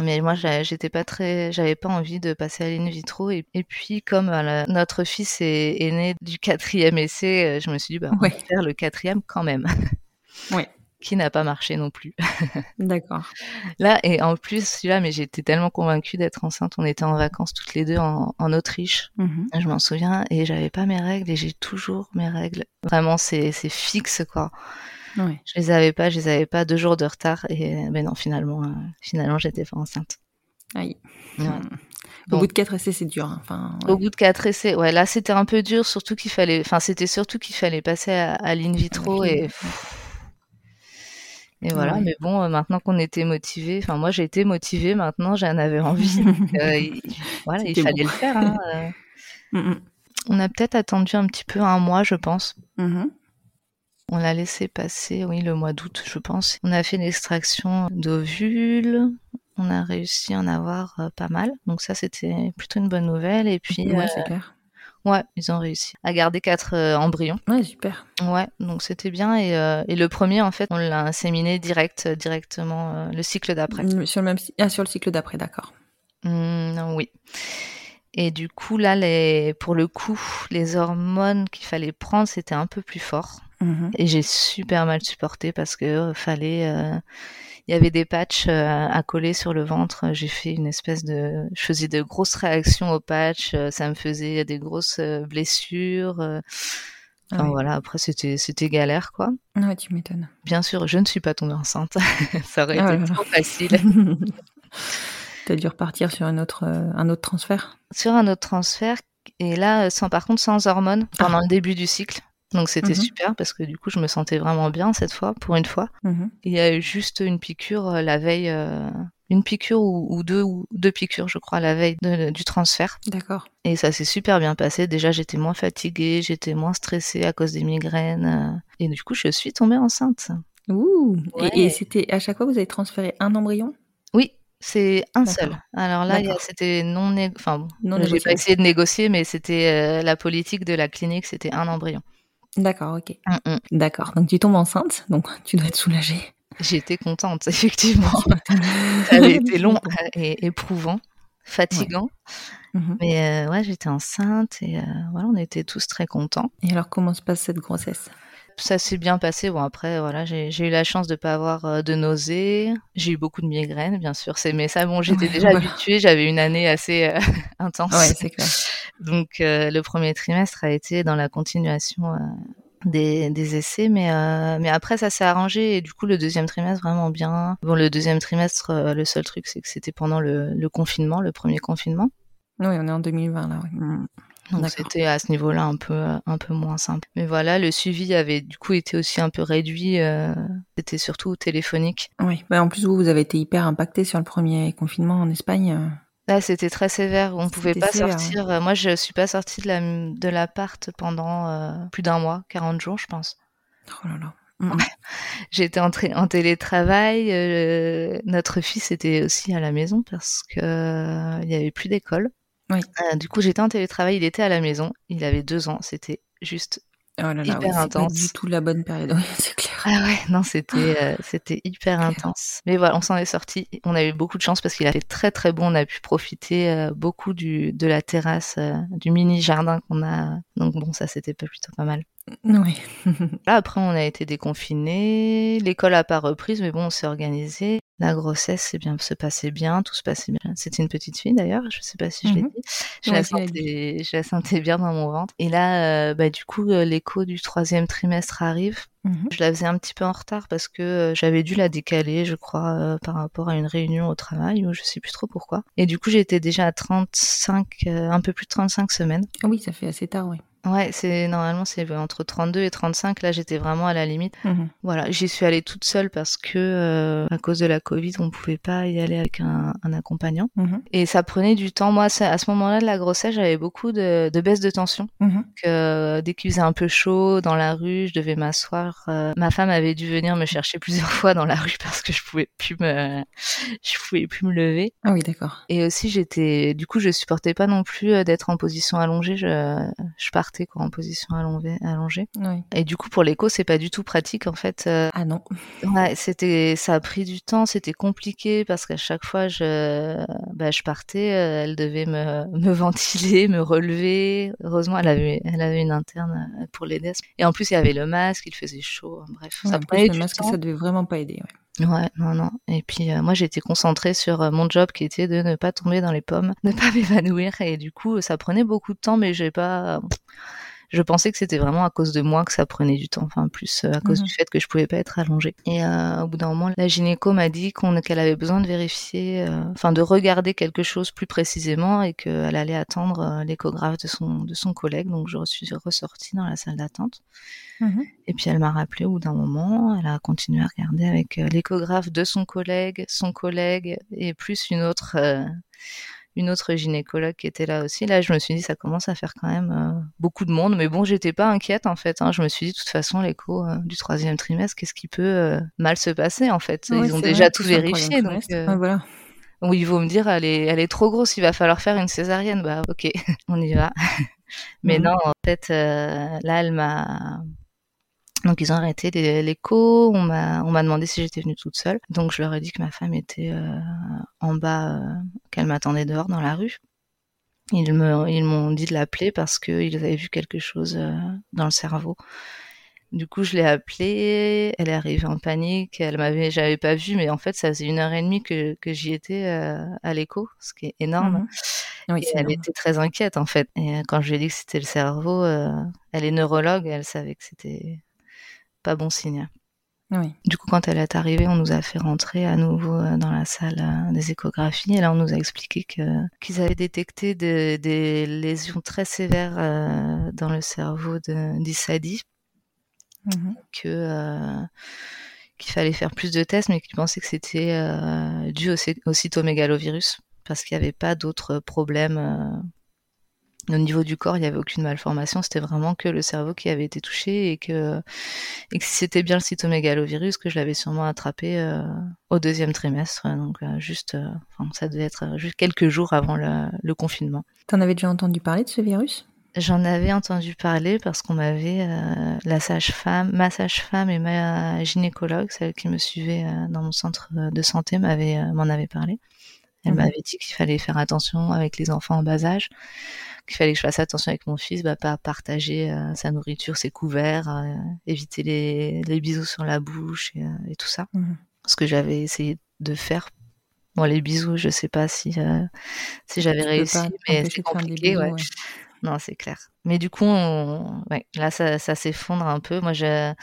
Mais moi, j'étais pas très, j'avais pas envie de passer à l'in vitro. Et, et puis, comme euh, la- notre fils est, est né du quatrième essai, euh, je me suis dit, bah, on va faire le quatrième quand même. Ouais. qui n'a pas marché non plus. D'accord. Là, et en plus, celui-là, mais j'étais tellement convaincue d'être enceinte. On était en vacances toutes les deux en, en Autriche. Mhm. Je m'en souviens, et j'avais pas mes règles, et j'ai toujours mes règles. Vraiment, c'est fixe, quoi. Je les avais pas, je les avais pas deux jours de retard, et ben non, finalement, euh, finalement, j'étais pas enceinte. Ouais. Au bout de quatre essais, c'est dur. hein. Enfin, ouais. Au bout de quatre essais, ouais, là, c'était un peu dur, surtout qu'il fallait, enfin, c'était surtout qu'il fallait passer à, à l'in vitro, et Et voilà, Ouais. mais bon, euh, maintenant qu'on était motivés, enfin moi j'ai été motivée, maintenant j'en avais envie. euh, il, voilà, il fallait bon. le faire. hein, euh. On a peut-être attendu un petit peu un mois, je pense. Mhm. On l'a laissé passer, oui, le mois d'août, je pense. On a fait une extraction d'ovules. On a réussi à en avoir euh, pas mal. Donc ça, c'était plutôt une bonne nouvelle. Et puis, Ouais, euh, c'est clair. ouais, ils ont réussi à garder quatre euh, embryons. Ouais, super. Ouais, donc c'était bien. Et, euh, et le premier, en fait, on l'a inséminé direct, directement, euh, le cycle d'après. Mm, Sur le même ah, sur le cycle d'après, d'accord. Non, oui. Et du coup, là, les... pour le coup, les hormones qu'il fallait prendre, c'était un peu plus fort. Mhm. Et j'ai super mal supporté parce que euh, fallait. euh, Il y avait des patchs euh, à coller sur le ventre. J'ai fait une espèce de. Je faisais de grosses réactions aux patchs. euh, Ça me faisait des grosses euh, blessures. euh. Enfin Ah oui. voilà, après c'était c'était galère quoi. Ouais, tu m'étonnes. Bien sûr, je ne suis pas tombée enceinte. Ça aurait Ah été ouais, trop facile. T'as dû repartir sur un autre, euh, un autre transfert sur un autre transfert et là sans par contre sans hormones pendant le début du cycle donc c'était. Mhm. super parce que du coup je me sentais vraiment bien cette fois pour une fois Mhm. il y a eu juste une piqûre euh, la veille euh, une piqûre ou, ou deux ou deux piqûres je crois la veille de- du transfert D'accord. et ça s'est super bien passé déjà j'étais moins fatiguée j'étais moins stressée à cause des migraines euh, et du coup je suis tombée enceinte Ouh. Ouais. Et, et c'était à chaque fois vous avez transféré un embryon? Oui c'est un seul. Alors là, c'était non, né- enfin, Non j'ai pas essayé de négocier, mais c'était euh, la politique de la clinique, c'était un embryon. D'accord, ok. Mm, mm. D'accord. Donc tu tombes enceinte, donc tu dois être soulagée. J'étais contente, effectivement. Ça avait été long et éprouvant, fatigant. Mhm. Mais euh, ouais, j'étais enceinte et euh, voilà, on était tous très contents. Et alors comment se passe cette grossesse? Ça s'est bien passé. Bon, après, voilà, j'ai eu la chance de pas avoir euh, de nausées. J'ai eu beaucoup de migraines, bien sûr. C'est mais ça, bon, j'étais Ouais, déjà voilà. habituée. J'avais une année assez euh, intense. Ouais, c'est clair. Donc, euh, le premier trimestre a été dans la continuation euh, des, des essais, mais, euh, mais après, ça s'est arrangé. Et du coup, le deuxième trimestre, vraiment bien. Bon, le deuxième trimestre, euh, le seul truc, c'est que c'était pendant le, le confinement, le premier confinement. Oui, on est en 2020 là. oui. Donc, c'était à ce niveau-là un peu, un peu moins simple. Mais voilà, le suivi avait du coup été aussi un peu réduit. euh, c'était surtout téléphonique. Oui. Bah, en plus vous, vous avez été hyper impacté sur le premier confinement en Espagne. euh. Là, c'était très sévère. On pouvait C'était pas sévère, sortir. Euh, Moi, je suis pas sortie de la de l'appart pendant euh, plus d'un mois, 40 jours, je pense. Oh là là. J'étais en, tra- en télétravail. euh, notre fils était aussi à la maison parce que euh, il y avait plus d'école. Oui. Euh, du coup, j'étais en télétravail. Il était à la maison. Il avait deux ans. C'était juste. Oh là là, Hyper oui, c'est pas intense. du tout la bonne période. Oui, c'est clair. Ah ouais, non, c'était euh, c'était hyper intense. Mais voilà, on s'en est sorti. On a eu beaucoup de chance parce qu'il a fait très très bon. On a pu profiter euh, beaucoup du de la terrasse, euh, du mini jardin qu'on a. Donc bon, ça c'était pas plutôt pas mal. Oui. Là, après, on a été déconfinés. L'école a pas reprise, mais bon, on s'est organisé. La grossesse s'est bien, se passait bien, tout se passait bien. C'était une petite fille d'ailleurs, je sais pas si je l'ai Mhm. dit. Je Ouais, la, sentais, je la sentais bien dans mon ventre. Et là, euh, bah, du coup, euh, l'écho du troisième trimestre arrive. Mhm. Je la faisais un petit peu en retard parce que euh, j'avais dû la décaler, je crois, euh, par rapport à une réunion au travail, ou je sais plus trop pourquoi. Et du coup, j'étais déjà à 35, euh, un peu plus de 35 semaines. Ah Oui, ça fait assez tard, oui. Ouais, c'est normalement c'est entre 32 et 35. Là, j'étais vraiment à la limite. Mhm. Voilà, j'y suis allée toute seule parce que euh, à cause de la Covid, on pouvait pas y aller avec un, un accompagnant. Mhm. Et ça prenait du temps. Moi, ça- à ce moment-là de la grossesse, j'avais beaucoup de, de baisse de tension. Que euh, dès qu'il faisait un peu chaud dans la rue, je devais m'asseoir. Euh, ma femme avait dû venir me chercher plusieurs fois dans la rue parce que je pouvais plus me, je pouvais plus me lever. Ah oui, d'accord. Et aussi, j'étais, du coup, je supportais pas non plus euh, d'être en position allongée. Je, je partais quoi, en position allongée. allongée. Oui. Et du coup, pour l'écho, c'est pas du tout pratique en fait. Euh, Ah non. Ouais, c'était, ça a pris du temps, c'était compliqué parce qu'à chaque fois, je, bah, je partais, euh, elle devait me, me ventiler, me relever. Heureusement, elle avait, elle avait une interne euh, pour l'aider. Et en plus, il y avait le masque, il faisait chaud. Bref, Ouais, ça prenait le du masque, temps. ça devait vraiment pas aider. ouais. Ouais, non, non. Et puis euh, moi, j'étais concentrée sur euh, mon job qui était de ne pas tomber dans les pommes, ne pas m'évanouir. Et du coup, ça prenait beaucoup de temps, mais j'ai pas. Je pensais que c'était vraiment à cause de moi que ça prenait du temps, enfin plus euh, à cause Mhm. du fait que je pouvais pas être allongée. Et euh, au bout d'un moment, la gynéco m'a dit qu'on qu'elle avait besoin de vérifier, euh, enfin de regarder quelque chose plus précisément et qu'elle allait attendre euh, l'échographe de son de son collègue. Donc je suis ressortie dans la salle d'attente. Mhm. Et puis elle m'a rappelé au bout d'un moment, elle a continué à regarder avec euh, l'échographe de son collègue, son collègue et plus une autre euh, une autre gynécologue qui était là aussi. Là, je me suis dit ça commence à faire quand même euh, beaucoup de monde, mais bon, j'étais pas inquiète en fait. hein. Je me suis dit de toute façon l'écho euh, du troisième trimestre, qu'est-ce qui peut euh, mal se passer en fait? Ouais, Ils ont déjà vrai, tout vérifié, donc voilà. où ils vont me dire elle est elle est trop grosse, il va falloir faire une césarienne. Bah ok, on y va. Mais Mhm. non, en fait, là, elle m'a. Donc ils ont arrêté l'écho. On m'a on m'a demandé si j'étais venue toute seule. Donc je leur ai dit que ma femme était euh, en bas, euh, qu'elle m'attendait dehors dans la rue. Ils me ils m'ont dit de l'appeler parce qu'ils avaient vu quelque chose euh, dans le cerveau. Du coup, je l'ai appelée. Elle est arrivée en panique. Elle m'avait j'avais pas vu, mais en fait, ça faisait une heure et demie que que j'y étais à l'écho, ce qui est énorme. Mhm. Oui, Et c'est elle énorme. était très inquiète en fait. Et quand je lui ai dit que c'était le cerveau, elle est neurologue, elle savait que c'était pas bon signe. Oui. Du coup, quand elle est arrivée, on nous a fait rentrer à nouveau euh, dans la salle euh, des échographies. Et là, on nous a expliqué qu'ils avaient détecté de- des lésions très sévères euh, dans le cerveau d'Issadi, Mhm. que euh, qu'il fallait faire plus de tests, mais qu'ils pensaient que c'était euh, dû au, au cytomégalovirus parce qu'il n'y avait pas d'autres problèmes. Au niveau du corps, il n'y avait aucune malformation, c'était vraiment que le cerveau qui avait été touché et que, et que si c'était bien le cytomégalovirus, que je l'avais sûrement attrapé euh, au deuxième trimestre, donc euh, juste, euh, enfin, ça devait être juste quelques jours avant le, le confinement. T'en avais déjà entendu parler de ce virus? J'en avais entendu parler parce qu'on m'avait, la sage-femme, ma sage-femme et ma gynécologue, celle qui me suivait dans mon centre de santé, m'avait, m'en avait parlé. Elle Mhm. m'avait dit qu'il fallait faire attention avec les enfants en bas âge, qu'il fallait que je fasse attention avec mon fils, bah, pas partager euh, sa nourriture, ses couverts, euh, éviter les, les bisous sur la bouche et, euh, et tout ça. Mhm. Ce que j'avais essayé de faire. Bon, les bisous, je sais pas si, euh, si j'avais réussi, mais c'est compliqué, bisous, ouais. ouais. Non, c'est clair. Mais du coup, on... ouais, là, ça, ça s'effondre un peu. Moi, je...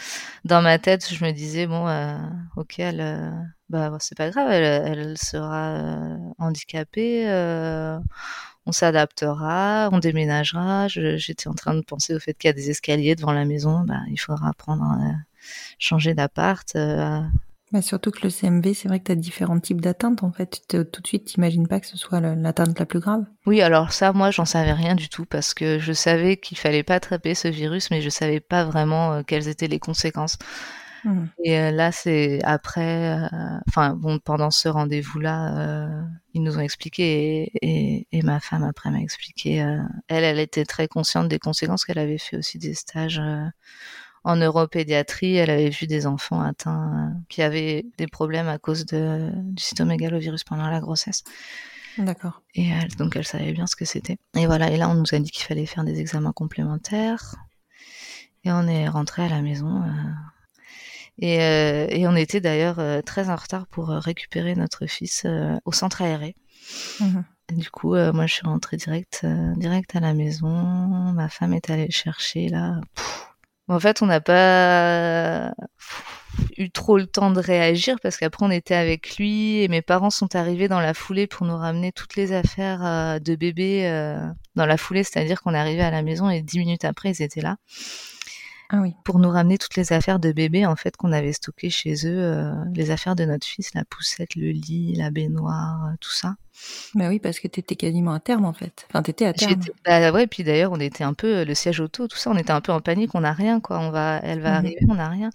dans ma tête, je me disais, bon, euh, ok, elle, euh, bah, c'est pas grave, elle, elle sera handicapée, on s'adaptera, on déménagera. J'étais en train de penser au fait qu'il y a des escaliers devant la maison, bah, il faudra prendre, euh, changer d'appart. euh, Bah, surtout que le CMV, c'est vrai que tu as différents types d'atteintes. En fait, tout de suite, t'imagines pas que ce soit l'atteinte la plus grave. Oui, alors ça, moi, j'en savais rien du tout parce que je savais qu'il fallait pas attraper ce virus, mais je savais pas vraiment euh, quelles étaient les conséquences. Mhm. Et euh, là, c'est après, euh, enfin bon, pendant ce rendez-vous-là, euh, ils nous ont expliqué et, et, et ma femme après m'a expliqué. euh, elle, elle était très consciente des conséquences qu'elle avait fait aussi des stages en neuropédiatrie. Elle avait vu des enfants atteints qui avaient des problèmes à cause de, du cytomégalovirus pendant la grossesse. D'accord. Et elle, donc elle savait bien ce que c'était. Et voilà, et là on nous a dit qu'il fallait faire des examens complémentaires. Et on est rentré à la maison. euh, et, euh, et on était d'ailleurs euh, très en retard pour euh, récupérer notre fils au centre aéré. Mhm. Du coup, moi je suis rentrée direct, direct à la maison. Ma femme est allée le chercher là. Pff. En fait, on n'a pas eu trop le temps de réagir parce qu'après on était avec lui et mes parents sont arrivés dans la foulée pour nous ramener toutes les affaires de bébé dans la foulée, c'est-à-dire qu'on est arrivé à la maison et dix minutes après ils étaient là Ah oui. pour nous ramener toutes les affaires de bébé en fait qu'on avait stockées chez eux, euh, les affaires de notre fils, la poussette, le lit, la baignoire, euh, tout ça. Bah oui, parce que t'étais quasiment à terme, en fait. Enfin, t'étais à terme. Bah ouais, puis d'ailleurs on était un peu euh, le siège auto, tout ça, on était un peu en panique, on n'a rien quoi, on va, elle va Mhm. arriver, on n'a rien.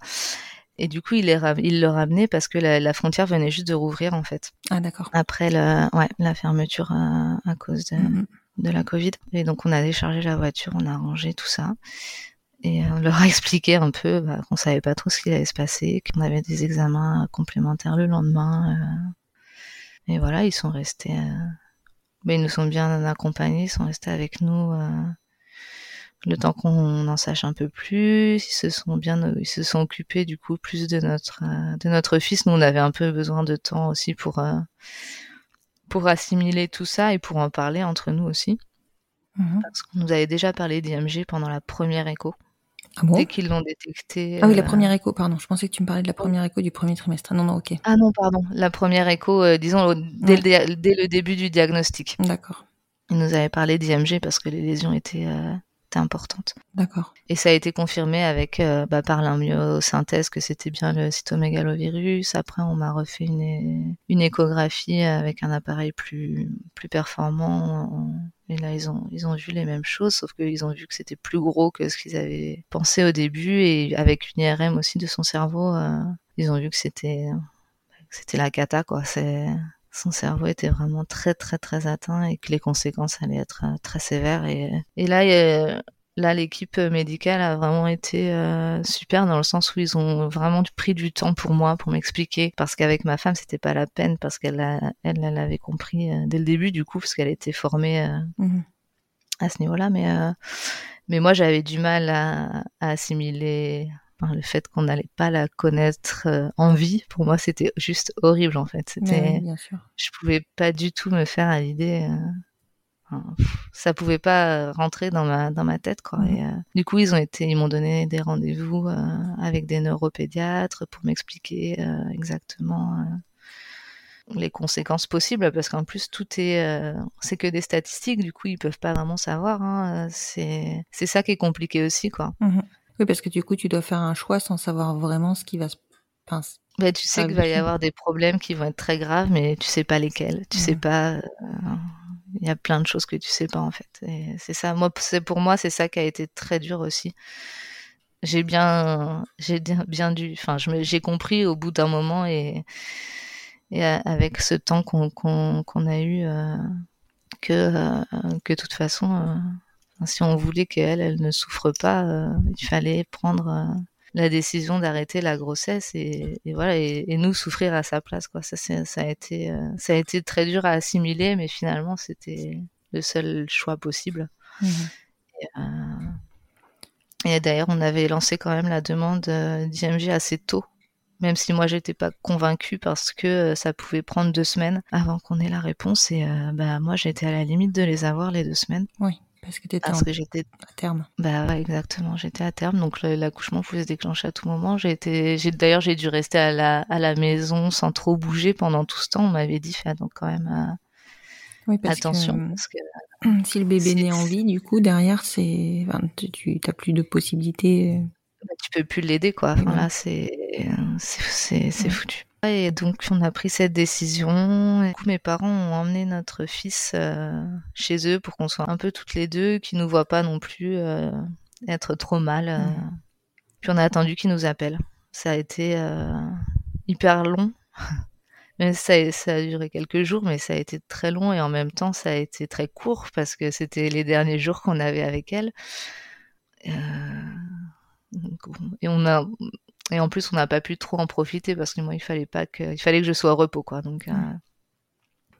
Et du coup il les ram- il le ramenait parce que la, la frontière venait juste de rouvrir en fait Ah d'accord. après le, ouais, la fermeture à, à cause de, Mhm. de la Covid. Et donc on a déchargé la voiture, on a rangé tout ça. Et on leur a expliqué un peu bah, qu'on savait pas trop ce qu'il allait se passer, qu'on avait des examens complémentaires le lendemain. Euh. et voilà, ils sont restés. Euh, mais ils nous sont bien accompagnés, ils sont restés avec nous euh, le temps qu'on en sache un peu plus. Ils se sont bien, ils se sont occupés du coup plus de notre de notre fils. Nous, on avait un peu besoin de temps aussi pour pour assimiler tout ça et pour en parler entre nous aussi. Mhm. Parce qu'on nous avait déjà parlé d'IMG pendant la première écho. Ah bon? Dès qu'ils l'ont détecté. Ah oui, la euh, première écho, pardon. Je pensais que tu me parlais de la première écho du premier trimestre. Non, non, ok. Ah non, pardon. La première écho, euh, disons, dès, le dès, le début du diagnostic. D'accord. Ils nous avaient parlé d'IMG parce que les lésions étaient, euh, importante. D'accord. Et ça a été confirmé avec euh, bah, par l'amyosynthèse que c'était bien le cytomégalovirus. Après, on m'a refait une, une échographie avec un appareil plus plus performant. Et là, ils ont ils ont vu les mêmes choses, sauf qu'ils ont vu que c'était plus gros que ce qu'ils avaient pensé au début, et avec une IRM aussi de son cerveau, euh, ils ont vu que c'était c'était la cata quoi. Son cerveau était vraiment très très très atteint et que les conséquences allaient être euh, très sévères. Et, et là, là, l'équipe médicale a vraiment été euh, super dans le sens où ils ont vraiment pris du temps pour moi pour m'expliquer parce qu'avec ma femme c'était pas la peine parce qu'elle elle, elle avait compris euh, dès le début du coup parce qu'elle était formée mmh à ce niveau-là mais mais moi j'avais du mal à, à assimiler le fait qu'on n'allait pas la connaître euh, en vie, pour moi, c'était juste horrible en fait. C'était, je pouvais pas du tout me faire à l'idée. Euh, ça pouvait pas rentrer dans ma dans ma tête quoi. Et, euh, du coup, ils ont été, ils m'ont donné des rendez-vous avec des neuropédiatres pour m'expliquer exactement les conséquences possibles parce qu'en plus tout est c'est que des statistiques du coup ils peuvent pas vraiment savoir hein. c'est c'est ça qui est compliqué aussi quoi mmh oui, parce que du coup, tu dois faire un choix sans savoir vraiment ce qui va se passer. Bah, tu sais qu'il va y avoir des problèmes qui vont être très graves, mais tu sais pas lesquels. Tu sais pas. Euh, il y a plein de choses que tu sais pas en fait. C'est ça. Moi, c'est pour moi, c'est ça qui a été très dur aussi. J'ai bien, j'ai bien dû. Enfin, j'ai compris au bout d'un moment et, et avec ce temps qu'on a eu euh, que euh, que de toute façon si on voulait qu'elle, elle ne souffre pas, euh, il fallait prendre euh, la décision d'arrêter la grossesse et, voilà et, nous souffrir à sa place quoi. Ça, ça a été euh, ça a été très dur à assimiler, mais finalement c'était le seul choix possible. Mmh. Et, d'ailleurs, on avait lancé quand même la demande d'IMG assez tôt même si moi j'étais pas convaincue parce que ça pouvait prendre deux semaines avant qu'on ait la réponse et bah moi j'étais à la limite de les avoir les deux semaines. Oui. Parce que tu étais à terme. Bah ouais, exactement. J'étais à terme, donc l'accouchement pouvait se déclencher à tout moment. J'ai été, d'ailleurs j'ai dû rester à la à la maison sans trop bouger pendant tout ce temps. On m'avait dit fais donc quand même euh, oui, attention parce que si le bébé naît en vie, du coup derrière c'est, enfin, tu n'as plus de possibilités. Euh. Bah, tu peux plus l'aider quoi. Enfin, là c'est c'est c'est foutu. Et donc on a pris cette décision. du coup, mes parents ont emmené notre fils euh, chez eux pour qu'on soit un peu toutes les deux, qu'ils nous voient pas non plus euh, être trop mal. Euh. Puis on a attendu qu'ils nous appellent. Ça a été hyper long. Mais ça, ça, a duré quelques jours, mais ça a été très long et en même temps ça a été très court parce que c'était les derniers jours qu'on avait avec elle. et on a, et en plus, on n'a pas pu trop en profiter parce que moi, il fallait pas que, il fallait que je sois au repos, quoi. Donc, euh,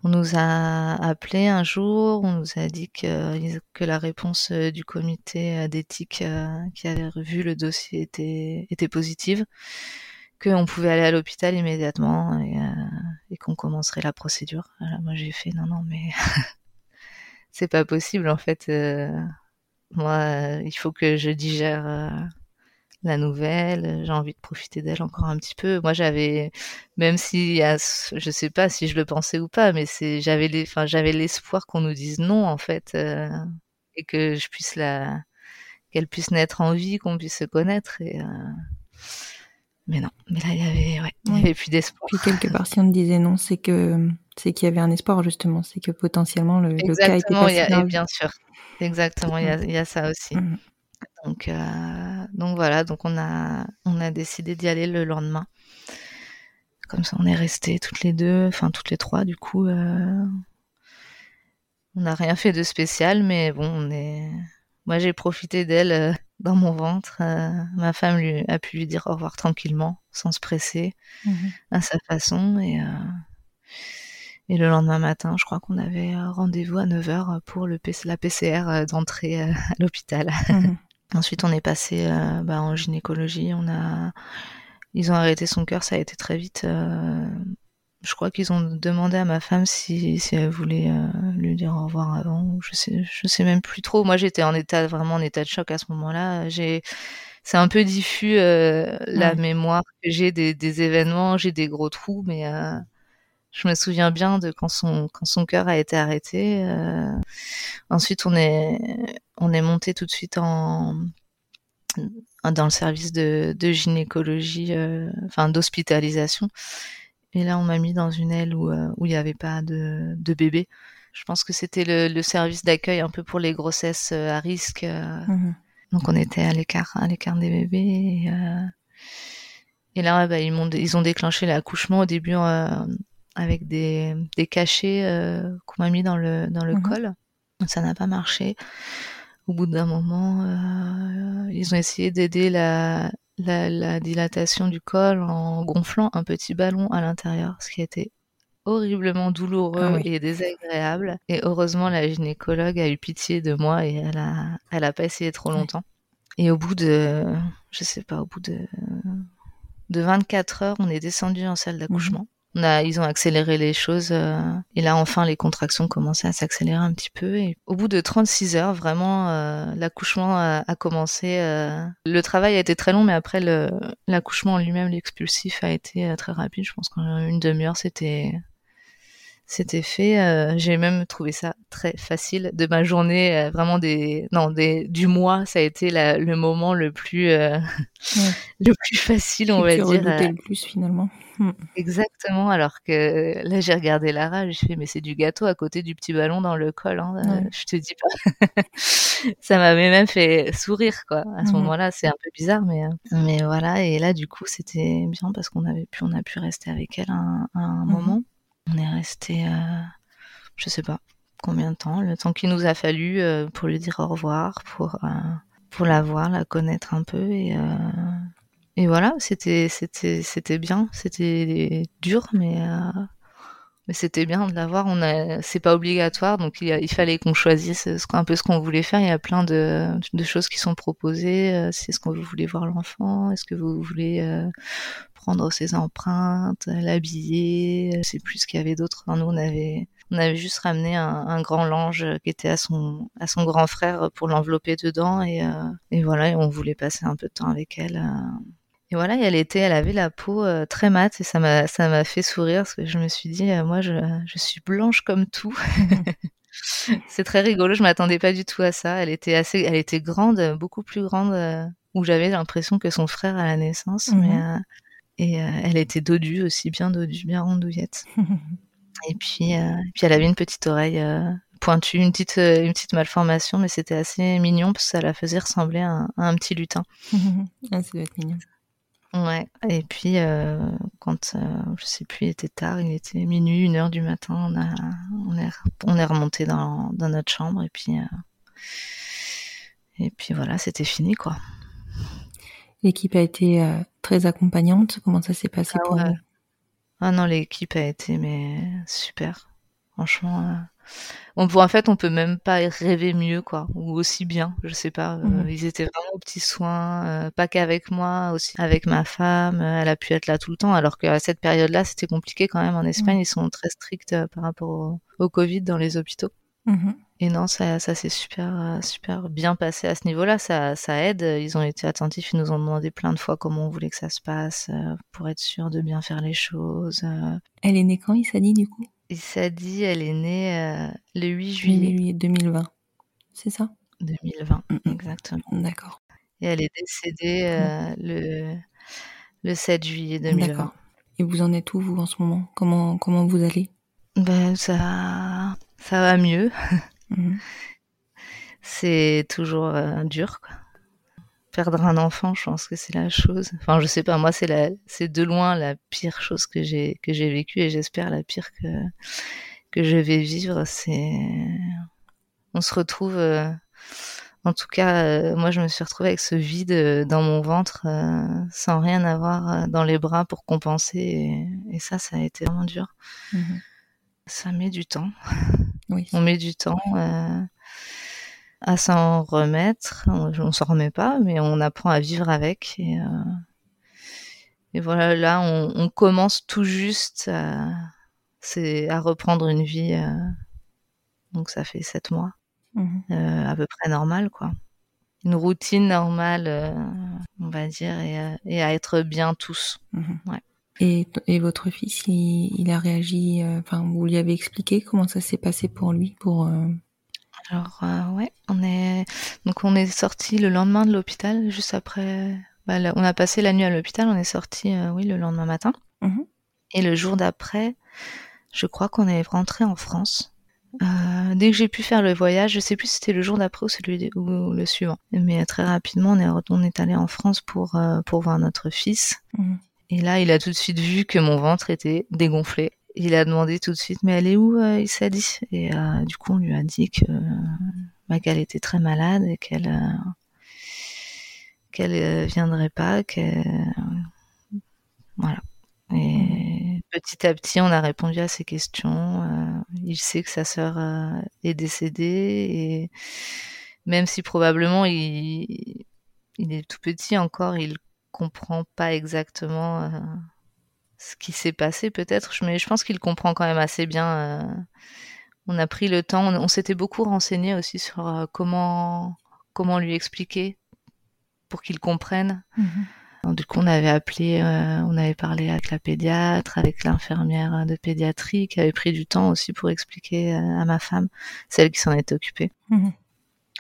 on nous a appelé un jour, on nous a dit que, que la réponse euh, du comité euh, d'éthique qui avait revu le dossier était, était positive, qu'on pouvait aller à l'hôpital immédiatement et, et qu'on commencerait la procédure. Alors, moi, j'ai fait non, non, mais c'est pas possible en fait. moi, il faut que je digère la nouvelle, j'ai envie de profiter d'elle encore un petit peu. Moi, j'avais, même si, je sais pas si je le pensais ou pas, mais c'est, j'avais les, enfin, j'avais l'espoir qu'on nous dise non, en fait, euh, et que je puisse la, qu'elle puisse naître en vie, qu'on puisse se connaître, et, euh, mais non, mais là, il y avait, ouais, il y avait plus d'espoir. Puis quelque part, si on disait non, c'est que, c'est qu'il y avait un espoir, justement, c'est que potentiellement le, le cas était pas bien sûr. Exactement, il y a, il y a ça aussi. Mmh. Donc, euh, donc voilà, donc on a, on a décidé d'y aller le lendemain. Comme ça, on est restés toutes les deux, enfin toutes les trois du coup. Euh, On n'a rien fait de spécial, mais bon, on est. Moi, j'ai profité d'elle euh, dans mon ventre. Euh, ma femme lui a pu lui dire au revoir tranquillement, sans se presser, Mhm. à sa façon. Et, euh, et le lendemain matin, je crois qu'on avait rendez-vous à 9h pour le la PCR d'entrée à l'hôpital. Mhm. Ensuite, on est passé euh, bah, en gynécologie. On a, ils ont arrêté son cœur, ça a été très vite. euh, Je crois qu'ils ont demandé à ma femme si, si elle voulait euh, lui dire au revoir avant. Je sais, je sais même plus trop. Moi, j'étais en état vraiment en état de choc à ce moment-là. J'ai, c'est un peu diffus euh, la Ouais. mémoire que j'ai des, des événements. J'ai des gros trous, mais euh, je me souviens bien de quand son quand son cœur a été arrêté. euh. Ensuite, on est on est monté tout de suite en dans le service de, de gynécologie, euh, enfin d'hospitalisation. Et là, on m'a mis dans une aile où euh, où il n'y avait pas de, de bébé. Je pense que c'était le, le service d'accueil un peu pour les grossesses à risque. Mhm. donc on était à l'écart à l'écart des bébés. Et, et là, bah, ils, ont déclenché l'accouchement au début euh, avec des, des cachets euh, qu'on m'a mis dans le, dans le Mhm. col. Ça n'a pas marché. Au bout d'un moment, euh, ils ont essayé d'aider la, la, la dilatation du col en gonflant un petit ballon à l'intérieur, ce qui était horriblement douloureux Ah oui. et désagréable. Et heureusement, la gynécologue a eu pitié de moi et elle a, elle a pas essayé trop longtemps. Et au bout de, je sais pas, au bout de, de 24 heures, on est descendu en salle d'accouchement. Ils ont accéléré les choses euh, et là enfin les contractions commençaient à s'accélérer un petit peu et au bout de 36 heures vraiment euh, l'accouchement a, a commencé. euh, le travail a été très long mais après l'accouchement en lui-même l'expulsif a été euh, très rapide. Je pense qu'en une demi-heure c'était c'était fait. Euh, J'ai même trouvé ça très facile de ma journée, euh, vraiment des non des du mois. Ça a été la- le moment le plus euh, Ouais. le plus facile, on va dire. euh, le plus finalement. Exactement, alors que là j'ai regardé Lara, j'ai fait mais c'est du gâteau à côté du petit ballon dans le col, hein, euh, Ouais. je te dis pas. Ça m'avait même fait sourire quoi. À ce Mhm. moment-là, c'est un peu bizarre, mais euh, mais voilà. Et là du coup c'était bien parce qu'on avait pu, on a pu rester avec elle un, un Mhm. moment. On est resté, euh, je sais pas combien de temps, le temps qu'il nous a fallu euh, pour lui dire au revoir, pour euh, pour la voir, la connaître un peu et euh, et voilà, c'était c'était c'était bien, c'était dur, mais euh, mais c'était bien de l'avoir. On a, c'est pas obligatoire, donc il, a- il fallait qu'on choisisse qu'on- un peu ce qu'on voulait faire. Il y a plein de, de choses qui sont proposées. Euh, C'est ce qu'on vous voulez voir l'enfant. Est-ce que vous voulez euh, prendre ses empreintes, l'habiller Je sais plus qu'il y avait d'autre. Enfin, nous, on avait on avait juste ramené un, un grand linge qui était à son à son grand frère pour l'envelopper dedans et euh, et voilà. Et on voulait passer un peu de temps avec elle. euh, voilà, et elle était, elle avait la peau euh, très mate et ça m'a, ça m'a fait sourire parce que je me suis dit, euh, moi, je, je suis blanche comme tout. C'est très rigolo, je m'attendais pas du tout à ça. Elle était assez, elle était grande, beaucoup plus grande, euh, où j'avais l'impression que son frère à la naissance, Mhm. mais euh, et elle était dodue aussi, bien dodue, bien rondouillette. Et puis, puis elle avait une petite oreille pointue, une petite, une petite malformation, mais c'était assez mignon parce que ça la faisait ressembler à un, à un petit lutin. ah, ça doit être mignon. Ouais, et puis euh, quand euh, je sais plus, il était tard, il était minuit, une heure du matin, on a on est on est remonté dans dans notre chambre et puis euh, et puis voilà, c'était fini quoi. L'équipe a été très accompagnante. Comment ça s'est passé Ah pour ouais. vous? Ah non, l'équipe a été mais super. Franchement, euh, on peut en fait on peut même pas rêver mieux quoi ou aussi bien, je sais pas. euh, Mhm. Ils étaient vraiment aux petits soins, euh, pas qu'avec moi, aussi avec ma femme. Elle a pu être là tout le temps, alors qu'à cette période-là c'était compliqué quand même. En Espagne, ils sont très stricts par rapport au, au Covid dans les hôpitaux. Mhm. Et non, ça, ça s'est super, super bien passé à ce niveau-là. Ça, ça aide. Ils ont été attentifs. Ils nous ont demandé plein de fois comment on voulait que ça se passe pour être sûr de bien faire les choses. Elle est née quand, il s'est dit du coup? Et ça dit, elle est née euh, le 8 Juillet juillet 2020. C'est ça? 2020, Mhm. exactement. D'accord. Et elle est décédée euh, le, le 7 juillet 2020. D'accord. Et vous en êtes où, vous, en ce moment? Comment, comment vous allez? Ben, ça, ça va mieux. Mhm. C'est toujours euh, dur, quoi. Perdre un enfant, je pense que c'est la chose. Enfin, je sais pas, moi, c'est la, c'est de loin la pire chose que j'ai, que j'ai vécue et j'espère la pire que, que je vais vivre, c'est on se retrouve en tout cas, moi, je me suis retrouvée avec ce vide dans mon ventre, sans rien avoir dans les bras pour compenser. Et, ça, ça a été vraiment dur. Mhm. Ça met du temps. Oui. On met du temps à s'en remettre. On, on s'en remet pas, mais on apprend à vivre avec. Et, et voilà, là, on, commence tout juste à, à reprendre une vie. donc, ça fait sept mois. Mhm. Euh, à peu près normale, quoi. Une routine normale, euh, on va dire, et, et, à être bien tous. Mhm. Ouais. Et, et, votre fils, il, a réagi, euh, enfin, vous lui avez expliqué comment ça s'est passé pour lui, pour. Alors ouais, on est donc on est sorti le lendemain de l'hôpital, juste après. Bah, on a passé la nuit à l'hôpital, on est sorti, oui, le lendemain matin. Mhm. Et le jour d'après, je crois qu'on est rentré en France. Euh, dès que j'ai pu faire le voyage, je sais plus si c'était le jour d'après ou celui ou le suivant, mais très rapidement on est on est allé en France pour euh, pour voir notre fils. Mhm. Et là, il a tout de suite vu que mon ventre était dégonflé. Il a demandé tout de suite, mais elle est où euh, Il s'est dit. Et du coup, on lui a dit que bah, qu'elle était très malade et qu'elle qu'elle viendrait pas, qu'elle voilà. Et petit à petit, on a répondu à ces questions. Euh, il sait que sa sœur euh, est décédée et même si probablement il, il est tout petit encore, il comprend pas exactement euh, ce qui s'est passé peut-être, mais je pense qu'il comprend quand même assez bien. on a pris le temps, on, s'était beaucoup renseigné aussi sur comment comment lui expliquer pour qu'il comprenne. Mhm. Du coup, on avait appelé, euh, on avait parlé avec la pédiatre, avec l'infirmière de pédiatrie, qui avait pris du temps aussi pour expliquer euh, à ma femme, celle qui s'en était occupée. Mhm.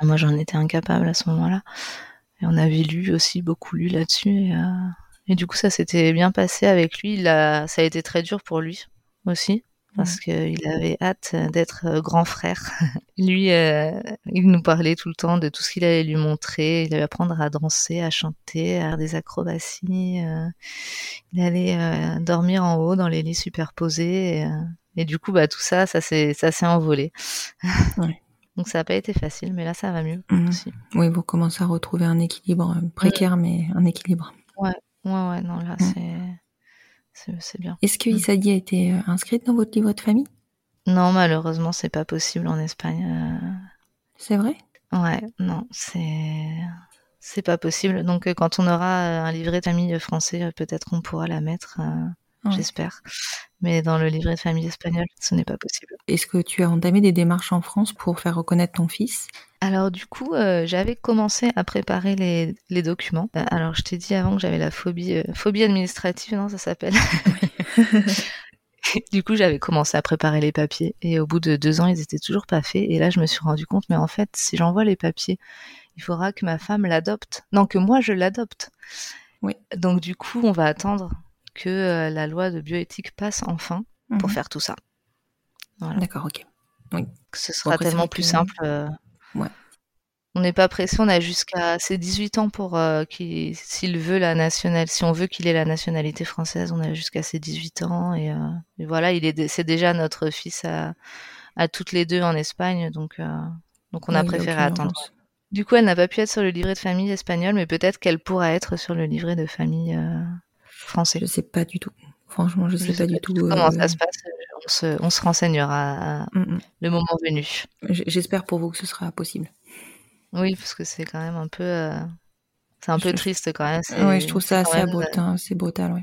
Moi, j'en étais incapable à ce moment-là. Et on avait lu aussi, beaucoup lu là-dessus. Et, euh, du coup, ça s'était bien passé avec lui. ça a été très dur pour lui aussi parce qu'il avait hâte d'être euh, grand frère. lui, euh, il nous parlait tout le temps de tout ce qu'il allait lui montrer. Il allait apprendre à danser, à chanter, à faire des acrobaties. Euh. il allait dormir en haut dans les lits superposés. Et, du coup, bah, tout ça, ça s'est, ça s'est envolé. Donc ça n'a pas été facile, mais là, ça va mieux mmh. aussi. Oui, vous commencez à retrouver un équilibre précaire, mmh. mais un équilibre. Ouais, ouais, ouais, non, là, mmh. c'est c'est bien. Est-ce que Isadi a été euh, inscrite dans votre livre de famille? Non, malheureusement, c'est pas possible en Espagne. Euh. C'est vrai? Ouais, non, c'est c'est pas possible. Donc, euh, quand on aura un livret de famille français, peut-être qu'on pourra la mettre. J'espère. Mais dans le livret de famille espagnol, ce n'est pas possible. Est-ce que tu as entamé des démarches en France pour faire reconnaître ton fils? Alors du coup, euh, j'avais commencé à préparer les, documents. Euh, alors je t'ai dit avant que j'avais la phobie, euh, phobie administrative, non, ça s'appelle. du coup, j'avais commencé à préparer les papiers et au bout de deux ans, ils étaient toujours pas faits. Et là, je me suis rendu compte, mais en fait, si j'envoie les papiers, il faudra que ma femme l'adopte. Non, que moi je l'adopte. Oui. Donc du coup, on va attendre que la loi de bioéthique passe enfin pour mhm. faire tout ça. D'accord, ok. Oui. Ce sera tellement plus simple. On n'est pas pressé, on a jusqu'à ses 18 ans pour euh, s'il veut la nationalité, si on veut qu'il ait la nationalité française, on a jusqu'à ses 18 ans et, euh, voilà, il est c'est déjà notre fils à, toutes les deux en Espagne, donc euh, donc on a préféré attendre. Du coup, elle n'a pas pu être sur le livret de famille espagnol, mais peut-être qu'elle pourra être sur le livret de famille français. Je sais pas du tout. Franchement, je sais pas, du tout. comment ça se passe. On se, renseignera mm, mm. le moment venu. J'espère pour vous que ce sera possible. Oui, parce que c'est quand même un peu, euh, c'est un peu triste quand même. Oui, je trouve ça assez brutal, euh, c'est brutal, oui.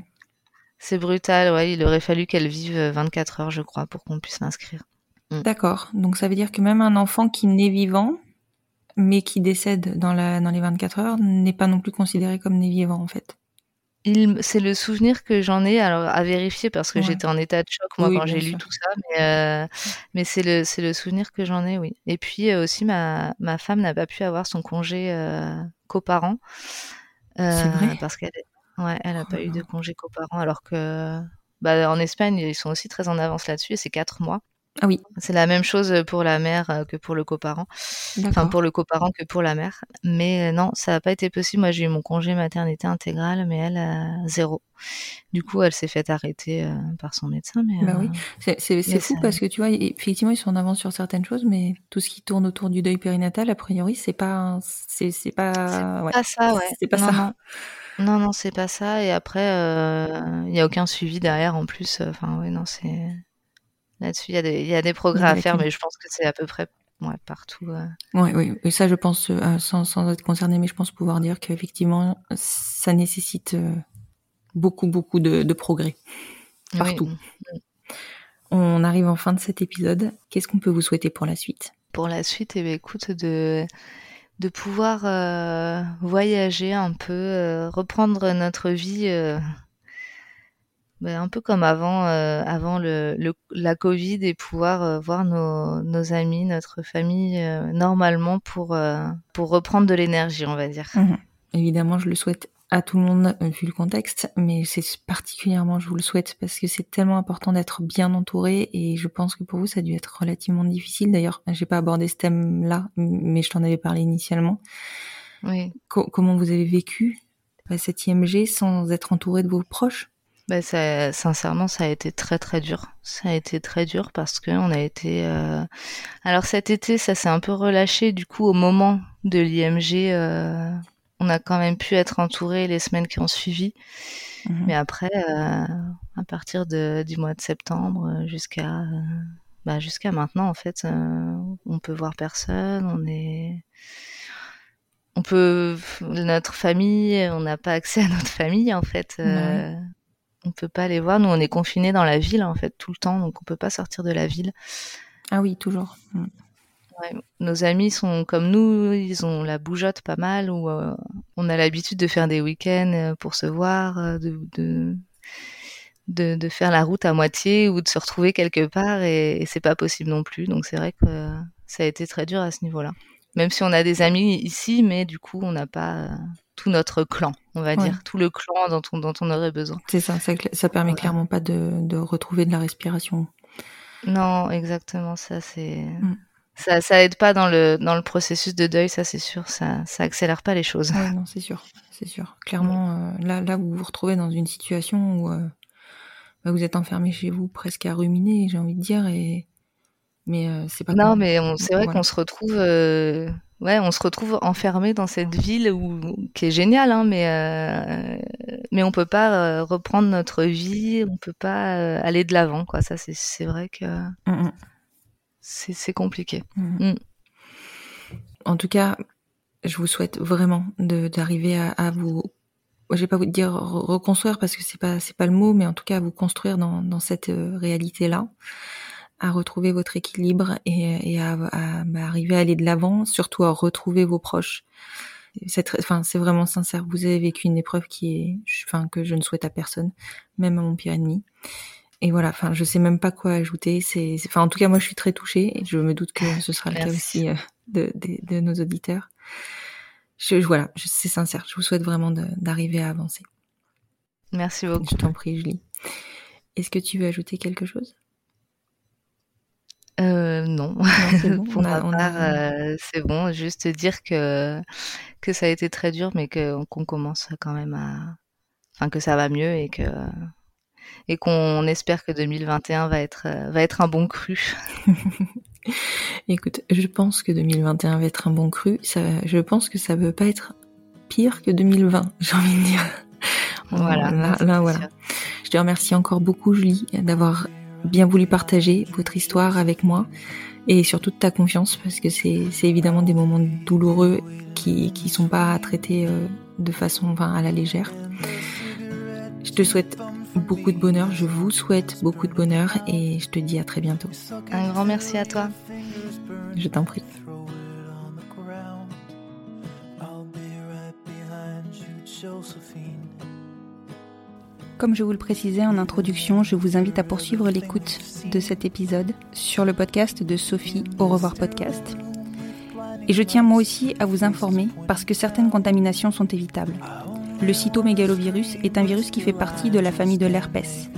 C'est brutal, ouais. Il aurait fallu qu'elle vive 24 euh, heures, je crois, pour qu'on puisse l'inscrire. Mm. D'accord. Donc ça veut dire que même un enfant qui naît vivant, mais qui décède dans, la, dans les 24 heures, n'est pas non plus considéré comme né vivant, en fait c'est le souvenir que j'en ai, alors à vérifier parce que j'étais en état de choc moi quand j'ai lu tout ça, mais, euh, mais c'est le, c'est le souvenir que j'en ai, oui. Et puis euh, aussi, ma, ma femme n'a pas pu avoir son congé euh, coparent. vrai? Parce qu'elle ouais, elle n'a pas eu de oh. congé coparent, alors que bah, en Espagne, ils sont aussi très en avance là-dessus et c'est quatre mois. Ah oui. C'est la même chose pour la mère euh, que pour le coparent. Enfin, pour le coparent que pour la mère. Mais euh, non, ça n'a pas été possible. Moi, j'ai eu mon congé maternité intégral, mais elle, a zéro. Du coup, elle s'est faite arrêter euh, par son médecin. Mais, Bah euh, oui. C'est fou ça- parce que tu vois, effectivement, ils sont en avance sur certaines choses, mais tout ce qui tourne autour du deuil périnatal, a priori, c'est pas, c'est pas, ouais. pas ça, ouais. C'est pas non, ça. Non, non, non, c'est pas ça. Et après, il n'y a aucun suivi derrière en plus. Enfin, oui, non, c'est. Là-dessus, il y, a des- il y a des progrès à faire, mais je pense que c'est à peu près ouais, partout. euh. Ouais, oui. Et ça, je pense, euh, sans, sans être concernée, mais je pense pouvoir dire qu'effectivement, ça nécessite euh, beaucoup, beaucoup de, de progrès. Partout. Oui. On arrive en fin de cet épisode. Qu'est-ce qu'on peut vous souhaiter pour la suite? Pour la suite, eh bien, écoute, de, de pouvoir euh, voyager un peu, euh, reprendre notre vie euh, ben, un peu comme avant, euh, avant le, le- la Covid et pouvoir euh, voir nos, nos amis, notre famille euh, normalement pour, pour reprendre de l'énergie, on va dire. Mhm. Évidemment, je le souhaite à tout le monde vu le contexte, mais c'est particulièrement je vous le souhaite parce que c'est tellement important d'être bien entouré et je pense que pour vous ça a dû être relativement difficile. D'ailleurs, j'ai pas abordé ce thème-là, mais je t'en avais parlé initialement. Oui. Co- comment vous avez vécu cette IMG sans être entouré de vos proches? Ben ça, sincèrement, ça a été très très dur. Ça a été très dur parce que on a été. euh, Alors cet été, ça s'est un peu relâché. Du coup, au moment de l'IMG, euh, on a quand même pu être entouré les semaines qui ont suivi. Mhm. Mais après, euh, à partir de, du mois de septembre jusqu'à bah, jusqu'à maintenant, en fait, on peut voir personne. On est on peut notre famille, on n'a pas accès à notre famille en fait. Euh, On peut pas les voir. Nous, on est confinés dans la ville en fait tout le temps, donc on peut pas sortir de la ville. Ah oui, toujours. Ouais, nos amis sont comme nous, ils ont la bougeotte pas mal, où euh, on a l'habitude de faire des week-ends euh, pour se voir, euh, de, de, de, de faire la route à moitié ou de se retrouver quelque part, et, et c'est pas possible non plus. Donc c'est vrai que euh, ça a été très dur à ce niveau-là. Même si on a des amis ici, mais du coup, on n'a pas tout notre clan, on va Ouais. dire, tout le clan dont on, dont on aurait besoin. C'est ça, ça, ça permet Voilà. clairement pas de, de retrouver de la respiration. Non, exactement, ça c'est. Mm. Ça, ça aide pas dans le, dans le processus de deuil, ça c'est sûr, ça, ça accélère pas les choses. Ouais, non, c'est sûr, c'est sûr. Clairement, euh, là, là, vous vous retrouvez dans une situation où euh, bah, vous êtes enfermé chez vous, presque à ruminer, j'ai envie de dire, et mais euh, c'est pas. Non, mais c'est vrai Voilà. qu'on se retrouve, euh, ouais, on se retrouve enfermé dans cette ville où, qui est géniale, hein, mais euh, mais on peut pas euh, reprendre notre vie, on peut pas euh, aller de l'avant, quoi. Ça, c'est c'est vrai que Mm, mm, c'est compliqué. mm. En tout cas, je vous souhaite vraiment d'arriver à, à vous. Je vais pas vous dire re- reconstruire parce que c'est pas c'est pas le mot, mais en tout cas à vous construire dans dans cette réalité là, à retrouver votre équilibre et, et à, à- bah, arriver à aller de l'avant, surtout à retrouver vos proches. C'est enfin c'est vraiment sincère. Vous avez vécu une épreuve qui est, enfin que je ne souhaite à personne, même à mon pire ennemi. Et voilà, enfin je sais même pas quoi ajouter. C'est, enfin en tout cas moi je suis très touchée et je me doute que ce sera le cas aussi euh, de, de, de nos auditeurs. Je, je- voilà, c'est sincère. Je vous souhaite vraiment d'arriver à avancer. Merci beaucoup. Je t'en prie, Julie. Est-ce que tu veux ajouter quelque chose? Euh, non. c'est bon, Pour ma part, euh, c'est bon. Juste dire que que ça a été très dur, mais que qu'on commence quand même à, enfin que ça va mieux et que et qu'on espère que 2021 va être euh, va être un bon cru. Écoute, je pense que 2021 va être un bon cru. Ça, je pense que ça ne peut pas être pire que 2020, j'ai envie de dire. Voilà. Là, voilà. sûr. Je te remercie encore beaucoup, Julie, d'avoir bien voulu partager votre histoire avec moi et surtout de ta confiance parce que c'est évidemment des moments douloureux qui qui sont pas à traiter euh, de façon enfin, à la légère. Je te souhaite beaucoup de bonheur, je vous souhaite beaucoup de bonheur et je te dis à très bientôt. Un grand merci à toi. Je t'en prie. Comme je vous le précisais en introduction, je vous invite à poursuivre l'écoute de cet épisode sur le podcast de Sophie Au revoir podcast. Et je tiens moi aussi à vous informer parce que certaines contaminations sont évitables. Le cytomégalovirus est un virus qui fait partie de la famille de l'herpès.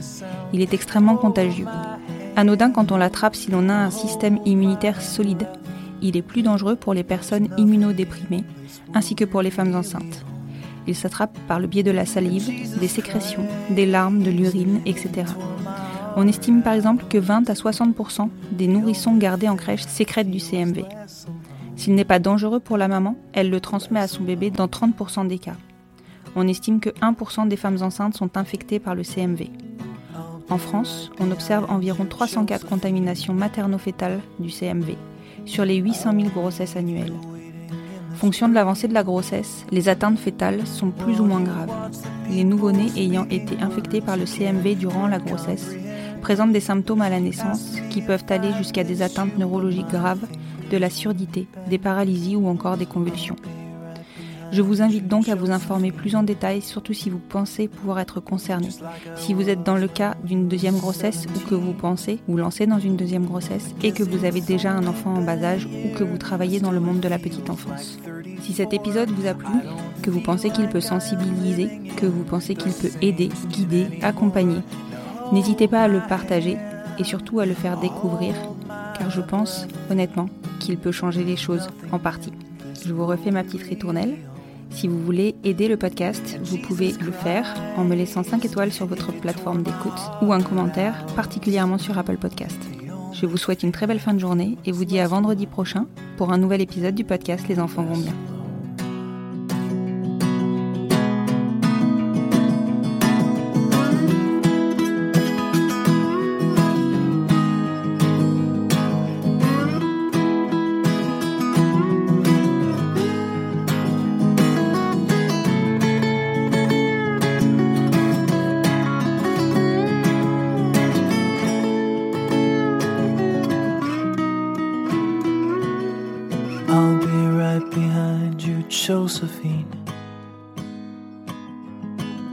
Il est extrêmement contagieux. Anodin quand on l'attrape si l'on a un système immunitaire solide. Il est plus dangereux pour les personnes immunodéprimées, ainsi que pour les femmes enceintes. Il s'attrape par le biais de la salive, des sécrétions, des larmes, de l'urine, etc. On estime par exemple que 20 à 60% des nourrissons gardés en crèche sécrètent du CMV. S'il n'est pas dangereux pour la maman, elle le transmet à son bébé dans 30% des cas. On estime que 1% des femmes enceintes sont infectées par le CMV. En France, on observe environ 304 contaminations materno-fétales du CMV sur les 800 000 grossesses annuelles. Fonction de l'avancée de la grossesse, les atteintes fétales sont plus ou moins graves. Les nouveau-nés ayant été infectés par le CMV durant la grossesse présentent des symptômes à la naissance qui peuvent aller jusqu'à des atteintes neurologiques graves, de la surdité, des paralysies ou encore des convulsions. Je vous invite donc à vous informer plus en détail, surtout si vous pensez pouvoir être concerné. Si vous êtes dans le cas d'une deuxième grossesse ou que vous pensez vous lancer dans une deuxième grossesse et que vous avez déjà un enfant en bas âge ou que vous travaillez dans le monde de la petite enfance. Si cet épisode vous a plu, que vous pensez qu'il peut sensibiliser, que vous pensez qu'il peut aider, guider, accompagner, n'hésitez pas à le partager et surtout à le faire découvrir, car je pense honnêtement qu'il peut changer les choses en partie. Je vous refais ma petite ritournelle. Si vous voulez aider le podcast, vous pouvez le faire en me laissant 5 étoiles sur votre plateforme d'écoute ou un commentaire, particulièrement sur Apple Podcast. Je vous souhaite une très belle fin de journée et vous dis à vendredi prochain pour un nouvel épisode du podcast Les enfants vont bien.